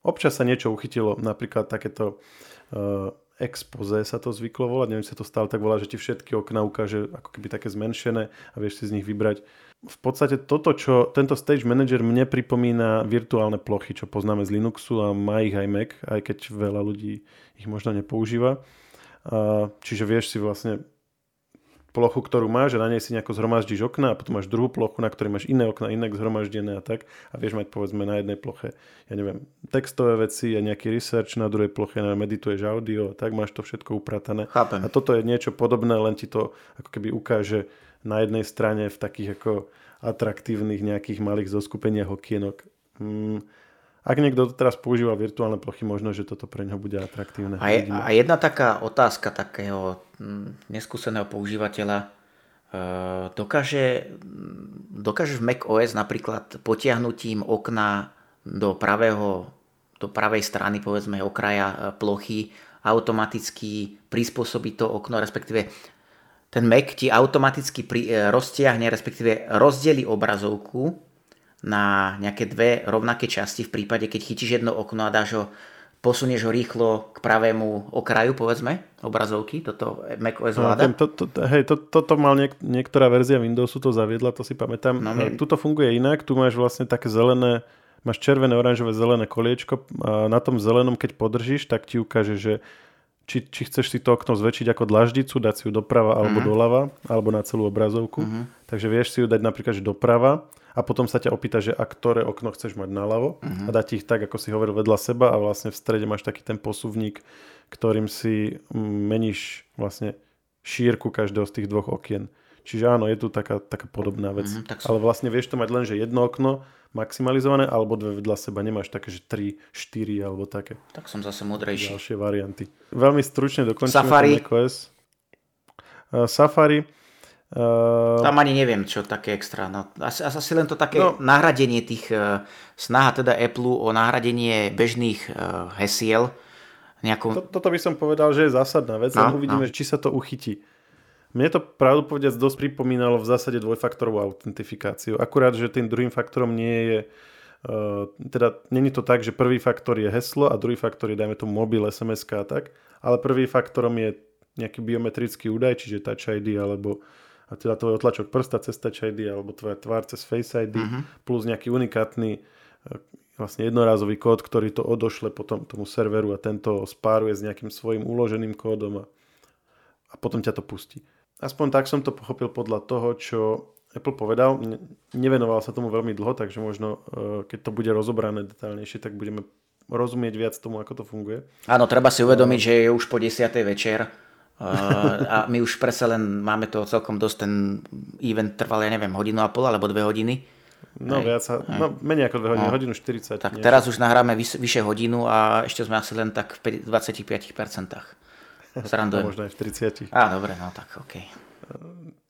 Občas sa niečo uchytilo, napríklad takéto uh, expoze sa to zvyklo volať, neviem, si to stále tak volá, že ti všetky okna ukáže ako keby také zmenšené a vieš si z nich vybrať. V podstate toto, čo tento Stage Manager mne pripomína virtuálne plochy, čo poznáme z Linuxu a má ich aj Mac, aj keď veľa ľudí ich možno nepoužíva. Čiže vieš si vlastne plochu, ktorú máš a na nej si nejako zhromaždíš okna a potom máš druhú plochu, na ktorej máš iné okna, inak zhromaždené a tak a vieš mať povedzme na jednej ploche, ja neviem, textové veci a nejaký research, na druhej ploche na medituješ audio, tak máš to všetko upratané. Chápem. A toto je niečo podobné, len ti to ako keby ukáže na jednej strane v takých ako atraktívnych nejakých malých zoskupeniach okienok. Mm, ak niekto teraz používa virtuálne plochy, možno, že toto pre neho bude atraktívne. A, je, a jedna taká otázka takého mm, neskúseného používateľa. E, dokáže, dokáže v Mac OS napríklad potiahnutím okna do pravého do pravej strany, povedzme, okraja e, plochy automaticky prispôsobiť to okno, respektíve ten Mac ti automaticky pri, e, roztiahne, respektíve rozdeli obrazovku na nejaké dve rovnaké časti v prípade, keď chytíš jedno okno a dáš ho, posunieš ho rýchlo k pravému okraju, povedzme, obrazovky, toto macOS vláda. No, to, to, hej, to, toto mal niek- niektorá verzia Windowsu, to zaviedla, to si pamätám. No, my... Tuto funguje inak, tu máš vlastne také zelené, máš červené, oranžové, zelené koliečko a na tom zelenom, keď podržíš, tak ti ukáže, že či, či chceš si to okno zväčšiť ako dlaždicu, dať si ju doprava alebo uh-huh. doľava, alebo na celú obrazovku. Uh-huh. Takže vieš si ju dať napríklad že doprava a potom sa ťa opýta, že a ktoré okno chceš mať naľavo uh-huh. a dať ich tak, ako si hovoril, vedľa seba a vlastne v strede máš taký ten posuvník, ktorým si meníš vlastne šírku každého z tých dvoch okien. Čiže áno, je tu taká, taká podobná vec. Uh-huh, tak som... Ale vlastne vieš to mať len, že jedno okno maximalizované, alebo dve vedľa seba. Nemáš také, že 3, 4 alebo také. Tak som zase modrejší. Ďalšie varianty. Veľmi stručne dokončíme Safari. macOS. Uh, Safari. Uh, Tam ani neviem, čo také extra. No, asi, asi len to také no, nahradenie tých, uh, snaha teda Apple o nahradenie bežných uh, hesiel nejakú... Toto by som povedal, že je zásadná vec, no, uvidíme, no. či sa to uchytí. Mne to pravdu povedať dosť pripomínalo v zásade dvojfaktorovú autentifikáciu. Akurát, že tým druhým faktorom nie je Uh, teda není to tak, že prvý faktor je heslo a druhý faktor je, dajme tomu, mobil, sms a tak, ale prvý faktorom je nejaký biometrický údaj, čiže Touch ID alebo a teda tvoj otlačok prsta cez Touch ID alebo tvoja tvár cez Face ID uh-huh. plus nejaký unikátny uh, vlastne jednorázový kód, ktorý to odošle potom tomu serveru a tento spáruje s nejakým svojim uloženým kódom a, a potom ťa to pustí. Aspoň tak som to pochopil podľa toho, čo Apple povedal, nevenoval sa tomu veľmi dlho, takže možno e, keď to bude rozobrané detálnejšie, tak budeme rozumieť viac tomu, ako to funguje. Áno, treba si uvedomiť, že je už po 10. večer e, a my už predsa len máme to celkom dosť, ten event trval, ja neviem, hodinu a pol alebo dve hodiny. No, Hej. viac, no menej ako dve hodiny, no. hodinu 40. Tak niečo. teraz už nahráme vyš, vyše hodinu a ešte sme asi len tak v 25%. Srandujem. No, možno aj v 30. Á, dobre, no tak OK.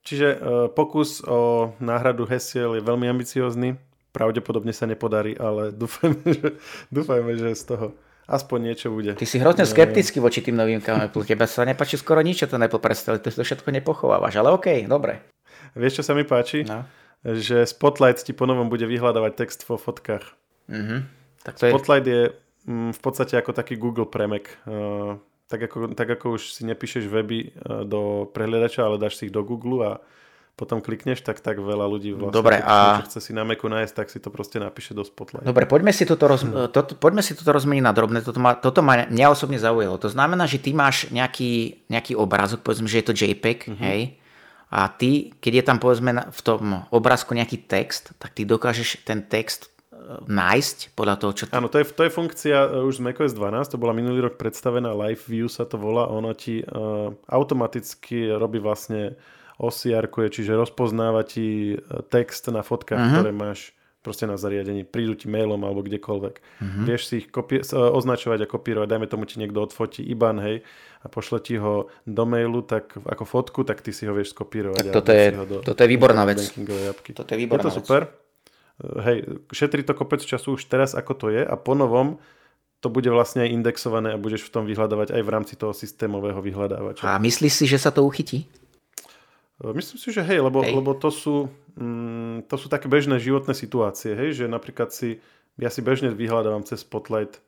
Čiže uh, pokus o náhradu hesiel je veľmi ambiciózny. Pravdepodobne sa nepodarí, ale dúfajme, že, dúfajme, že z toho aspoň niečo bude. Ty si hrozne skeptický voči tým novinkám Apple. Teba sa nepáči skoro nič, čo to Apple predstavili. Ty to všetko nepochovávaš, ale OK, dobre. Vieš, čo sa mi páči? No. Že Spotlight ti ponovom bude vyhľadávať text vo fotkách. Mm-hmm. Tak to Spotlight je... je mm, v podstate ako taký Google premek. Tak ako, tak ako už si nepíšeš weby e, do prehliadača, ale dáš si ich do Google a potom klikneš, tak tak veľa ľudí vlastne, Dobre, a... chce si na Macu nájsť, tak si to proste napíše do Spotlight. Dobre, poďme si toto, roz... hmm. to, poďme si toto rozmeniť na drobné. Toto ma, toto ma mňa osobne zaujalo. To znamená, že ty máš nejaký, nejaký obrázok, povedzme, že je to JPEG, hmm. hej, a ty, keď je tam povedzme v tom obrázku nejaký text, tak ty dokážeš ten text nájsť podľa toho, čo... To... Áno, to je, to je funkcia uh, už z macOS 12, to bola minulý rok predstavená, Live View sa to volá, ono ti uh, automaticky robí vlastne osiar čiže rozpoznáva ti e, text na fotkách, uh-huh. ktoré máš proste na zariadení, prídu ti mailom alebo kdekoľvek. Uh-huh. Vieš si ich kopi- označovať a kopírovať, dajme tomu ti niekto odfotí IBAN, hej, a pošle ti ho do mailu, tak ako fotku, tak ty si ho vieš skopírovať. Tak toto, je, do, toto je výborná vec. Toto je výborná je to super. Hej, šetrí to kopec času už teraz, ako to je a ponovom to bude vlastne aj indexované a budeš v tom vyhľadávať aj v rámci toho systémového vyhľadávača. A myslíš si, že sa to uchytí? E, myslím si, že hej, lebo, hej. lebo to, sú, mm, to sú také bežné životné situácie, hej, že napríklad si, ja si bežne vyhľadávam cez Spotlight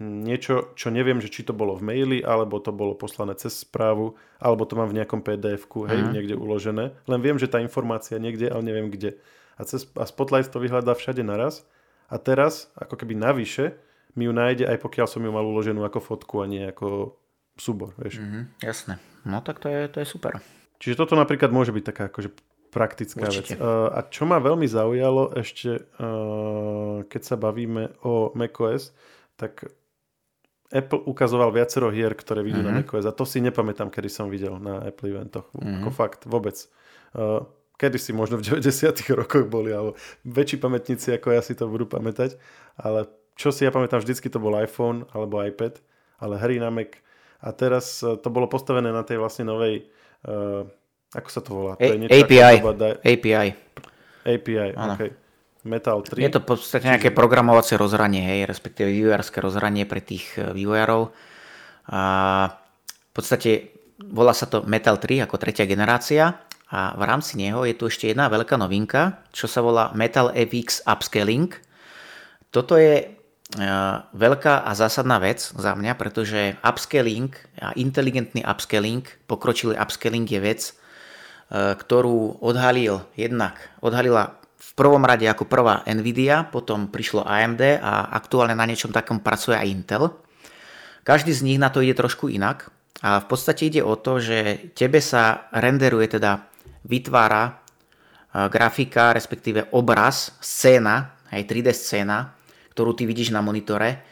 niečo, čo neviem, že či to bolo v maili, alebo to bolo poslané cez správu, alebo to mám v nejakom PDF-ku, hej, uh-huh. niekde uložené. Len viem, že tá informácia niekde, ale neviem kde a, cez, a Spotlight to vyhľadá všade naraz a teraz, ako keby navyše, mi ju nájde aj pokiaľ som ju mal uloženú ako fotku a nie ako súbor, vieš. Mm-hmm, jasné. No tak to je, to je super. Čiže toto napríklad môže byť taká akože praktická Určite. vec. Uh, a čo ma veľmi zaujalo ešte, uh, keď sa bavíme o macOS, tak Apple ukazoval viacero hier, ktoré vidú mm-hmm. na macOS a to si nepamätám, kedy som videl na Apple eventoch. Mm-hmm. Ako fakt, vôbec. Uh, kedy si možno v 90 rokoch boli, alebo väčší pamätníci ako ja si to budú pamätať, ale čo si ja pamätám, vždycky to bol iPhone alebo iPad, ale hry na Mac. A teraz e, to bolo postavené na tej vlastne novej, uh, ako sa to volá? To je API. Da- API. API, ano. okay. Metal 3. Je to v podstate nejaké programovacie rozhranie, hej, respektíve vývojárske rozhranie pre tých e, vývojárov. A v podstate volá sa to Metal 3 ako tretia generácia a v rámci neho je tu ešte jedna veľká novinka, čo sa volá Metal FX Upscaling. Toto je e, veľká a zásadná vec za mňa, pretože upscaling a inteligentný upscaling, pokročilý upscaling je vec, e, ktorú odhalil jednak, odhalila v prvom rade ako prvá Nvidia, potom prišlo AMD a aktuálne na niečom takom pracuje aj Intel. Každý z nich na to ide trošku inak a v podstate ide o to, že tebe sa renderuje teda vytvára grafika, respektíve obraz, scéna, aj 3D scéna, ktorú ty vidíš na monitore,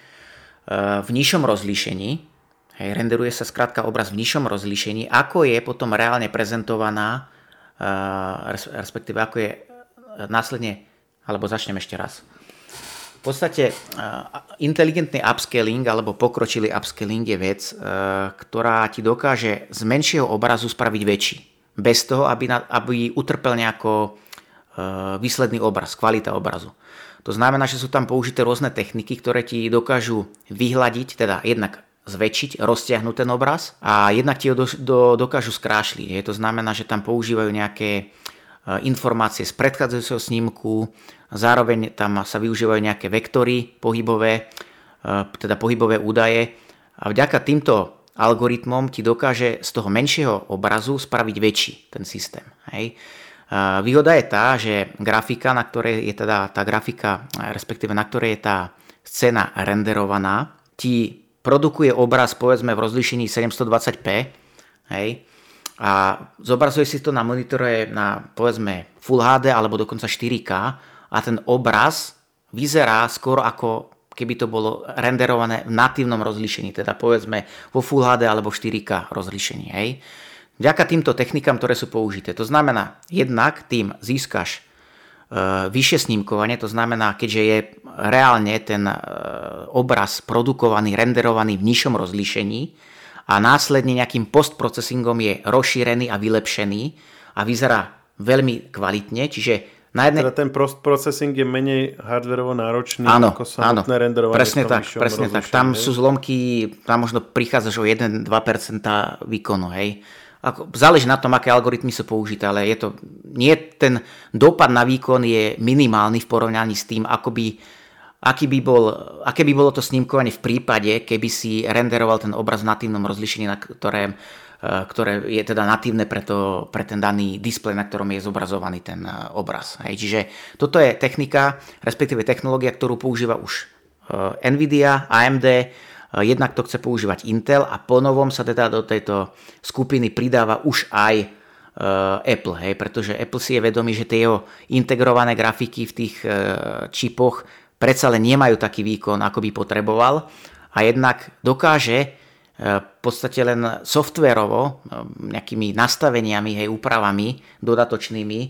v nižšom rozlíšení, hej, renderuje sa skrátka obraz v nižšom rozlíšení, ako je potom reálne prezentovaná, respektíve ako je následne, alebo začnem ešte raz. V podstate inteligentný upscaling alebo pokročilý upscaling je vec, ktorá ti dokáže z menšieho obrazu spraviť väčší bez toho, aby, na, aby utrpel nejako e, výsledný obraz, kvalita obrazu. To znamená, že sú tam použité rôzne techniky, ktoré ti dokážu vyhľadiť, teda jednak zväčšiť, roztiahnuť ten obraz a jednak ti ho do, do, dokážu skrášliť. To znamená, že tam používajú nejaké e, informácie z predchádzajúceho snímku, zároveň tam sa využívajú nejaké vektory pohybové, e, teda pohybové údaje a vďaka týmto algoritmom ti dokáže z toho menšieho obrazu spraviť väčší ten systém. Hej. Výhoda je tá, že grafika, na ktorej je teda tá grafika, respektíve na ktorej je tá scéna renderovaná, ti produkuje obraz povedzme v rozlíšení 720p, hej, a zobrazuje si to na monitore na povedzme Full HD alebo dokonca 4K a ten obraz vyzerá skoro ako keby to bolo renderované v natívnom rozlíšení, teda povedzme vo Full HD alebo 4K rozlíšení. Hej. Vďaka týmto technikám, ktoré sú použité. To znamená, jednak tým získaš e, vyššie snímkovanie, to znamená, keďže je reálne ten e, obraz produkovaný, renderovaný v nižšom rozlíšení a následne nejakým postprocessingom je rozšírený a vylepšený a vyzerá veľmi kvalitne, čiže na jednej... Teda ten processing je menej hardwareovo náročný áno, ako samotné áno, renderovanie. Presne tak, presne tak. Tam hej? sú zlomky, tam možno prichádzaš o 1-2% výkonu, hej ako, záleží na tom, aké algoritmy sú použité, ale je to, nie ten dopad na výkon je minimálny v porovnaní s tým, ako by, aký by bol, aké by bolo to snímkovanie v prípade, keby si renderoval ten obraz v natívnom rozlišení, na ktoré, e, ktoré je teda natívne pre, to, pre ten daný displej, na ktorom je zobrazovaný ten e, obraz. Hej. Čiže toto je technika, respektíve technológia, ktorú používa už e, Nvidia, AMD, jednak to chce používať Intel a ponovom sa teda do tejto skupiny pridáva už aj Apple, hej, pretože Apple si je vedomý, že tie jeho integrované grafiky v tých čipoch predsa len nemajú taký výkon, ako by potreboval a jednak dokáže v podstate len softverovo, nejakými nastaveniami, hej, úpravami dodatočnými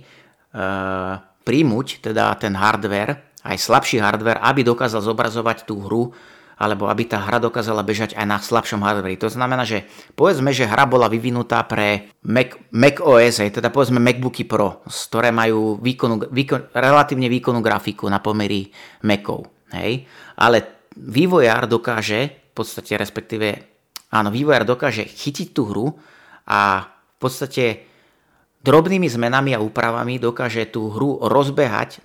príjmuť teda ten hardware, aj slabší hardware, aby dokázal zobrazovať tú hru alebo aby tá hra dokázala bežať aj na slabšom hardveri. To znamená, že povedzme, že hra bola vyvinutá pre Mac, Mac OS, teda povedzme MacBooky Pro, ktoré majú výkonu, výkon, relatívne výkonnú grafiku na pomery Macov. Hej? Ale vývojár dokáže, v podstate respektíve, áno, vývojár dokáže chytiť tú hru a v podstate drobnými zmenami a úpravami dokáže tú hru rozbehať e,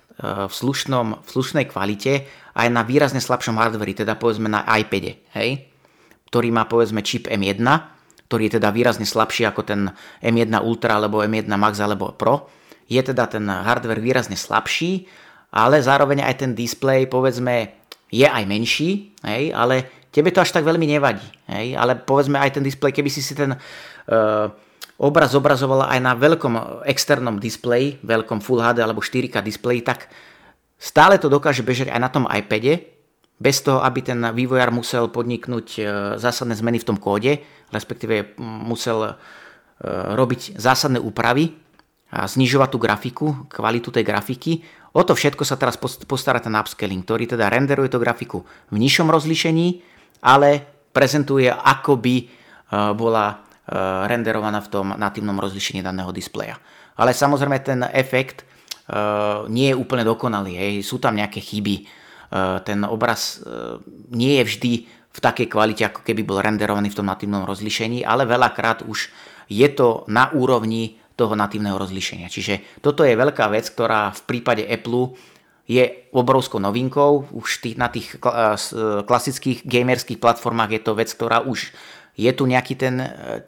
v, slušnom, v slušnej kvalite aj na výrazne slabšom hardveri, teda povedzme na iPade, hej? ktorý má povedzme čip M1, ktorý je teda výrazne slabší ako ten M1 Ultra alebo M1 Max alebo Pro. Je teda ten hardware výrazne slabší, ale zároveň aj ten display povedzme je aj menší, hej? ale tebe to až tak veľmi nevadí. Hej? Ale povedzme aj ten display, keby si si ten uh, obraz zobrazovala aj na veľkom externom displeji, veľkom Full HD alebo 4K displeji, tak Stále to dokáže bežať aj na tom iPade, bez toho, aby ten vývojár musel podniknúť e, zásadné zmeny v tom kóde, respektíve musel e, robiť zásadné úpravy a znižovať tú grafiku, kvalitu tej grafiky. O to všetko sa teraz postará ten upscaling, ktorý teda renderuje tú grafiku v nižšom rozlišení, ale prezentuje, ako by e, bola renderovaná v tom natívnom rozlišení daného displeja. Ale samozrejme ten efekt Eh, nie je úplne dokonalý. Hej. Sú tam nejaké chyby. Ten obraz nie je vždy v takej kvalite, ako keby bol renderovaný v tom natívnom rozlišení, ale veľakrát už je to na úrovni toho natívneho rozlišenia. Čiže toto je veľká vec, ktorá v prípade Apple je obrovskou novinkou. Už tých, na tých klasických gamerských platformách je to vec, ktorá už je tu nejaký ten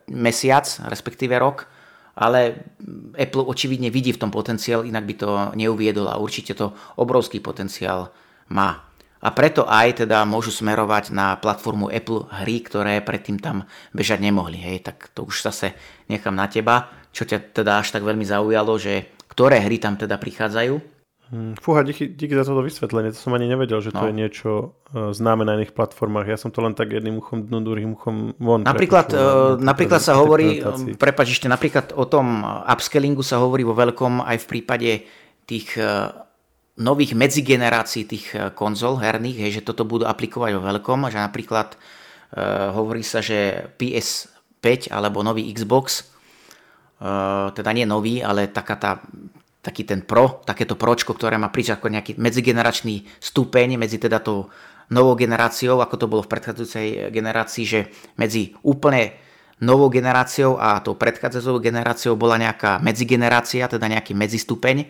mesiac, respektíve rok ale Apple očividne vidí v tom potenciál, inak by to neuviedol a určite to obrovský potenciál má. A preto aj teda môžu smerovať na platformu Apple hry, ktoré predtým tam bežať nemohli. Hej, tak to už zase nechám na teba, čo ťa teda až tak veľmi zaujalo, že ktoré hry tam teda prichádzajú fúha, díky, díky za toto vysvetlenie. To som ani nevedel, že to no. je niečo uh, známe na iných platformách. Ja som to len tak jedným uchom dnu, druhým uchom von. Napríklad, uh, napríklad sa hovorí, prepač ešte, napríklad o tom upscalingu sa hovorí vo veľkom aj v prípade tých uh, nových medzigenerácií tých konzol herných, hej, že toto budú aplikovať vo veľkom, že napríklad uh, hovorí sa, že PS5 alebo nový Xbox, uh, teda nie nový, ale taká tá taký ten pro, takéto pročko, ktoré má prísť ako nejaký medzigeneračný stupeň medzi teda tou novou generáciou, ako to bolo v predchádzajúcej generácii, že medzi úplne novou generáciou a tou predchádzajúcou generáciou bola nejaká medzigenerácia, teda nejaký medzistupeň,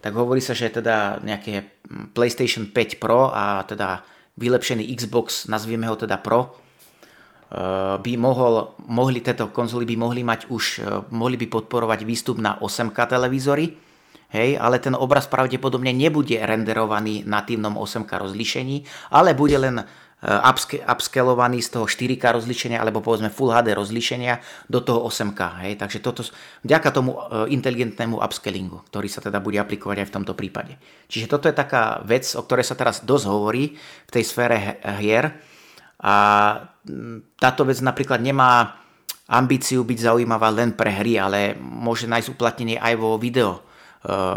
tak hovorí sa, že teda nejaké PlayStation 5 Pro a teda vylepšený Xbox, nazvieme ho teda Pro, eh, by mohol, mohli tieto konzoly by mohli mať už, eh, mohli by podporovať výstup na 8K televízory, hej, ale ten obraz pravdepodobne nebude renderovaný na natívnom 8K rozlíšení, ale bude len e, upscalovaný z toho 4K rozlíšenia alebo povedzme Full HD rozlíšenia do toho 8K. Hej. Takže toto vďaka tomu e, inteligentnému upscalingu, ktorý sa teda bude aplikovať aj v tomto prípade. Čiže toto je taká vec, o ktorej sa teraz dosť hovorí v tej sfére hier a táto vec napríklad nemá ambíciu byť zaujímavá len pre hry, ale môže nájsť uplatnenie aj vo video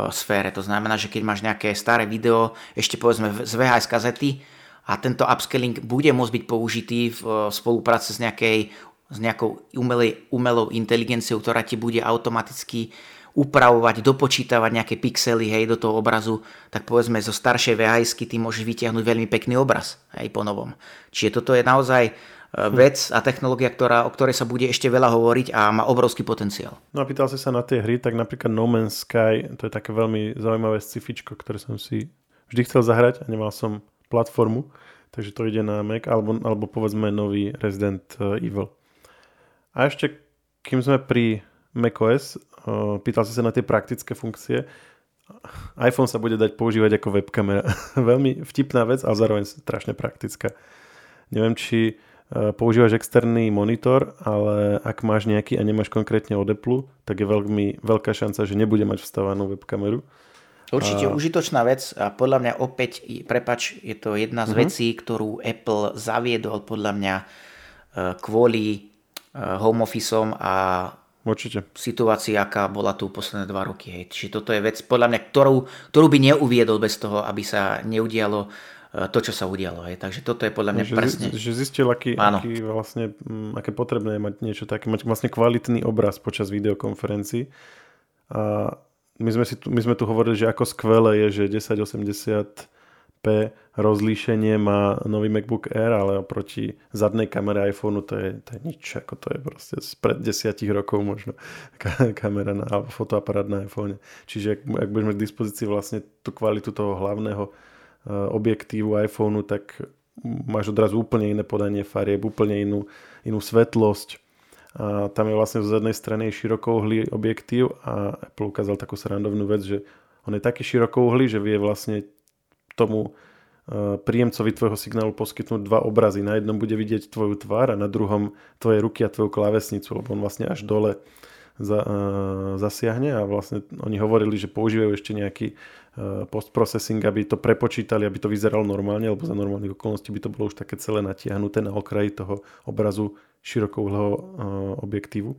sfére. To znamená, že keď máš nejaké staré video, ešte povedzme z VHS kazety a tento upscaling bude môcť byť použitý v uh, spolupráci s, nejakej, s nejakou umelej, umelou inteligenciou, ktorá ti bude automaticky upravovať, dopočítavať nejaké pixely hej, do toho obrazu, tak povedzme zo staršej VHS ty môžeš vytiahnuť veľmi pekný obraz hej, po novom. Čiže toto je naozaj vec a technológia, ktorá, o ktorej sa bude ešte veľa hovoriť a má obrovský potenciál. No a pýtal si sa na tie hry, tak napríklad No Man's Sky, to je také veľmi zaujímavé scifičko, ktoré som si vždy chcel zahrať a nemal som platformu, takže to ide na Mac, alebo, alebo povedzme nový Resident e, Evil. A ešte, kým sme pri macOS, e, pýtal si sa na tie praktické funkcie, iPhone sa bude dať používať ako webkamera. Veľmi vtipná vec, ale zároveň strašne praktická. Neviem, či používaš externý monitor, ale ak máš nejaký a nemáš konkrétne od Apple, tak je veľmi veľká šanca, že nebude mať vstávanú webkameru. Určite a... užitočná vec a podľa mňa opäť, prepač, je to jedna z uh-huh. vecí, ktorú Apple zaviedol podľa mňa eh, kvôli eh, home officeom a Určite. situácii, aká bola tu posledné dva roky. Hej. Čiže toto je vec, podľa mňa, ktorú, ktorú by neuviedol bez toho, aby sa neudialo to, čo sa udialo. Hej. Takže toto je podľa mňa že, presne... Že zistil, aký, aký vlastne, mm, aké potrebné je mať niečo také, mať vlastne kvalitný obraz počas videokonferencií. A my sme, si tu, my sme tu hovorili, že ako skvelé je, že 1080p rozlíšenie má nový MacBook Air, ale oproti zadnej kamere iPhoneu to je, to je nič, ako to je proste spred desiatich rokov možno kamera na, alebo fotoaparát na iPhone. Čiže ak, ak budeme k dispozícii vlastne tú kvalitu toho hlavného objektívu iPhoneu, tak máš odrazu úplne iné podanie farieb, úplne inú, inú svetlosť. A tam je vlastne z jednej strany širokouhlý objektív a Apple ukázal takú srandovnú vec, že on je taký širokouhlý, že vie vlastne tomu eh, príjemcovi tvojho signálu poskytnúť dva obrazy. Na jednom bude vidieť tvoju tvár a na druhom tvoje ruky a tvoju klávesnicu, lebo on vlastne až dole za, uh, zasiahne a vlastne oni hovorili, že používajú ešte nejaký postprocessing, aby to prepočítali, aby to vyzeralo normálne, lebo za normálnych okolností by to bolo už také celé natiahnuté na okraji toho obrazu širokouhlého uh, objektívu.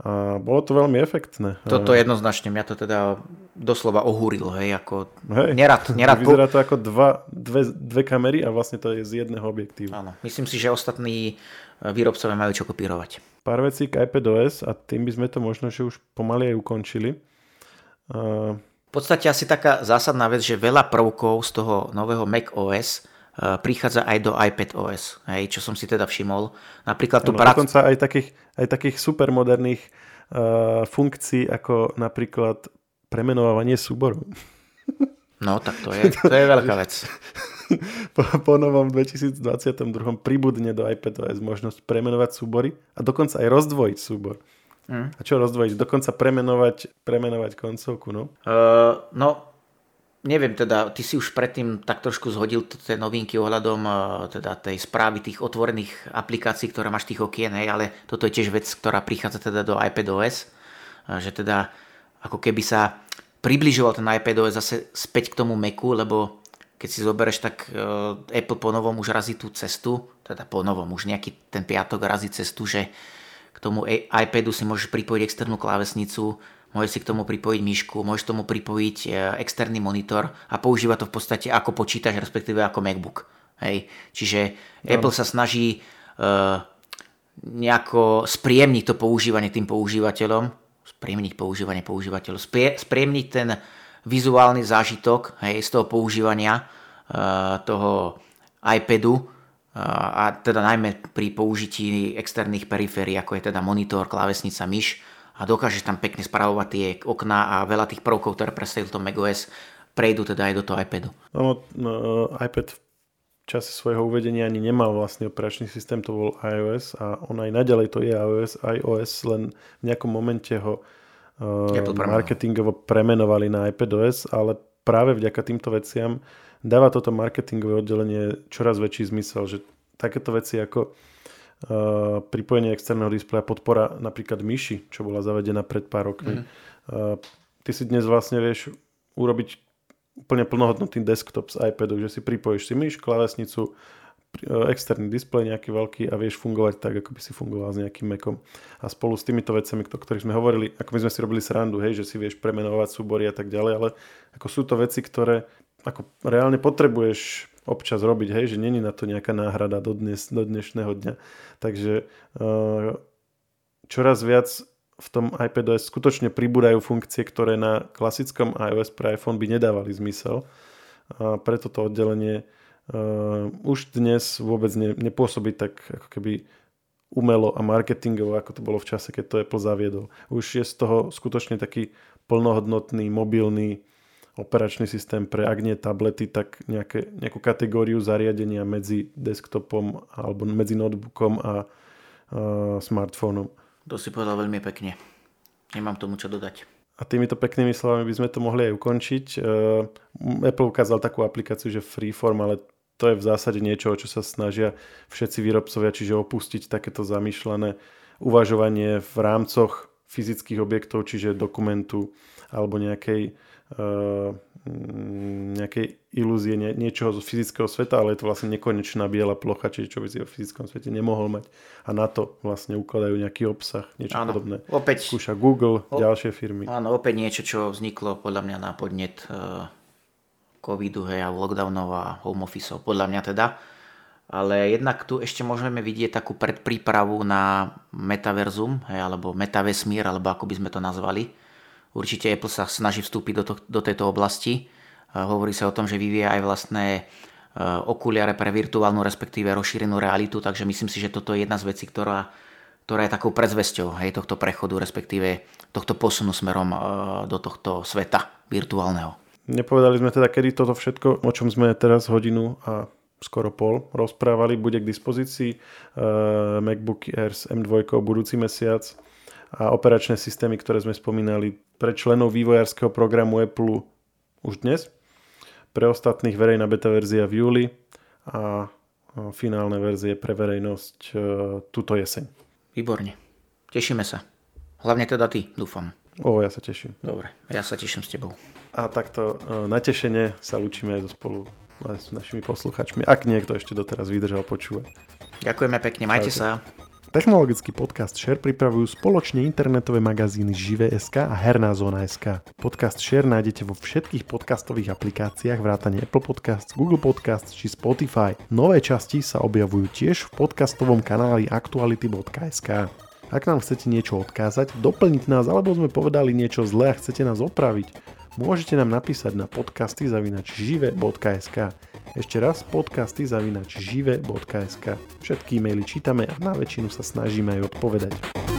A bolo to veľmi efektné. Toto jednoznačne, mňa to teda doslova ohúril, hej, ako hej, nerad, nerad. Vyzerá to ako dva, dve, dve kamery a vlastne to je z jedného objektívu. Áno, myslím si, že ostatní výrobcovia majú čo kopírovať pár vecí k iPadOS a tým by sme to možno, že už pomaly aj ukončili. Uh... V podstate asi taká zásadná vec, že veľa prvkov z toho nového macOS uh, prichádza aj do iPadOS, hej, čo som si teda všimol. Napríklad tu ano, prác... Dokonca aj takých, aj takých supermoderných uh, funkcií, ako napríklad premenovanie súborov. No, tak to je, to je veľká vec. po, po novom 2022 pribudne do iPadOS možnosť premenovať súbory a dokonca aj rozdvojiť súbor. Mm. A čo rozdvojiť? Dokonca premenovať, premenovať koncovku, no? Uh, no, neviem teda, ty si už predtým tak trošku zhodil tie novinky ohľadom teda tej správy tých otvorených aplikácií, ktoré máš tých okien, hej, ale toto je tiež vec, ktorá prichádza teda do iPadOS, že teda ako keby sa približoval ten iPadOS zase späť k tomu Macu, lebo keď si zoberieš, tak Apple po novom už razí tú cestu, teda po novom už nejaký ten piatok razí cestu, že k tomu iPadu si môžeš pripojiť externú klávesnicu, môžeš si k tomu pripojiť myšku, môžeš tomu pripojiť uh, externý monitor a používa to v podstate ako počítač, respektíve ako MacBook. Hej. Čiže no. Apple sa snaží uh, nejako spriemniť to používanie tým používateľom, spriemniť používanie používateľov, spriemniť ten vizuálny zážitok hej, z toho používania uh, toho iPadu a teda najmä pri použití externých periférií, ako je teda monitor, klávesnica, myš a dokážeš tam pekne spravovať tie okná a veľa tých prvkov, ktoré predstavil to macOS, prejdú teda aj do toho iPadu. No, no, iPad v čase svojho uvedenia ani nemal vlastne operačný systém, to bol iOS a on aj naďalej to je iOS, iOS len v nejakom momente ho uh, marketingovo premenovali na iPadOS, ale práve vďaka týmto veciam dáva toto marketingové oddelenie čoraz väčší zmysel, že takéto veci ako uh, pripojenie externého displeja, podpora napríklad myši, čo bola zavedená pred pár rokmi. Mm. Uh, ty si dnes vlastne vieš urobiť úplne plnohodnotný desktop z iPadu, že si pripojíš si myš, klavesnicu, E, externý displej nejaký veľký a vieš fungovať tak, ako by si fungoval s nejakým Macom. A spolu s týmito vecami, o ktorých sme hovorili, ako my sme si robili srandu, hej, že si vieš premenovať súbory a tak ďalej, ale ako sú to veci, ktoré ako reálne potrebuješ občas robiť, hej, že není na to nejaká náhrada do, dnes, do dnešného dňa. Takže uh, čoraz viac v tom iPadOS skutočne pribúdajú funkcie, ktoré na klasickom iOS pre iPhone by nedávali zmysel. A preto to oddelenie uh, už dnes vôbec ne, nepôsobí tak ako keby umelo a marketingovo, ako to bolo v čase, keď to Apple zaviedol. Už je z toho skutočne taký plnohodnotný, mobilný operačný systém pre, ak nie tablety, tak nejaké, nejakú kategóriu zariadenia medzi desktopom alebo medzi notebookom a uh, smartfónom. To si povedal veľmi pekne. Nemám tomu čo dodať. A týmito peknými slovami by sme to mohli aj ukončiť. Uh, Apple ukázal takú aplikáciu, že Freeform, ale to je v zásade niečo, o čo sa snažia všetci výrobcovia, čiže opustiť takéto zamýšľané uvažovanie v rámcoch fyzických objektov, čiže dokumentu alebo nejakej, nejakej ilúzie nie, niečoho zo fyzického sveta, ale je to vlastne nekonečná biela plocha, čiže čo by si o fyzickom svete nemohol mať. A na to vlastne ukladajú nejaký obsah, niečo áno, podobné. Opäť, Skúša Google, o, ďalšie firmy. Áno, opäť niečo, čo vzniklo podľa mňa na podnet uh, covidu hej, a lockdownov a home office podľa mňa teda. Ale jednak tu ešte môžeme vidieť takú predprípravu na metaverzum, hej, alebo metavesmír, alebo ako by sme to nazvali. Určite Apple sa snaží vstúpiť do, to, do tejto oblasti. Hovorí sa o tom, že vyvíja aj vlastné e, okuliare pre virtuálnu, respektíve rozšírenú realitu, takže myslím si, že toto je jedna z vecí, ktorá, ktorá je takou predzvesťou hej, tohto prechodu, respektíve tohto posunu smerom e, do tohto sveta virtuálneho. Nepovedali sme teda, kedy toto všetko, o čom sme teraz hodinu a skoro pol rozprávali, bude k dispozícii. Uh, MacBook s M2 budúci mesiac a operačné systémy, ktoré sme spomínali pre členov vývojárskeho programu Apple už dnes. Pre ostatných verejná beta verzia v júli a finálne verzie pre verejnosť uh, túto jeseň. Výborne. Tešíme sa. Hlavne teda ty, dúfam. O, ja sa teším. Dobre, ja sa teším s tebou. A takto e, natešene sa učíme aj so spolu s našimi posluchačmi, ak niekto ešte doteraz vydržal počúvať. Ďakujeme pekne, majte Čaute. sa. Technologický podcast Share pripravujú spoločne internetové magazíny Žive.sk a Herná zóna.sk. Podcast Share nájdete vo všetkých podcastových aplikáciách vrátane Apple Podcasts, Google Podcasts či Spotify. Nové časti sa objavujú tiež v podcastovom kanáli aktuality.sk. Ak nám chcete niečo odkázať, doplniť nás alebo sme povedali niečo zlé a chcete nás opraviť, môžete nám napísať na podcasty žive.sk. Ešte raz podcasty žive.sk. Všetky e-maily čítame a na väčšinu sa snažíme aj odpovedať.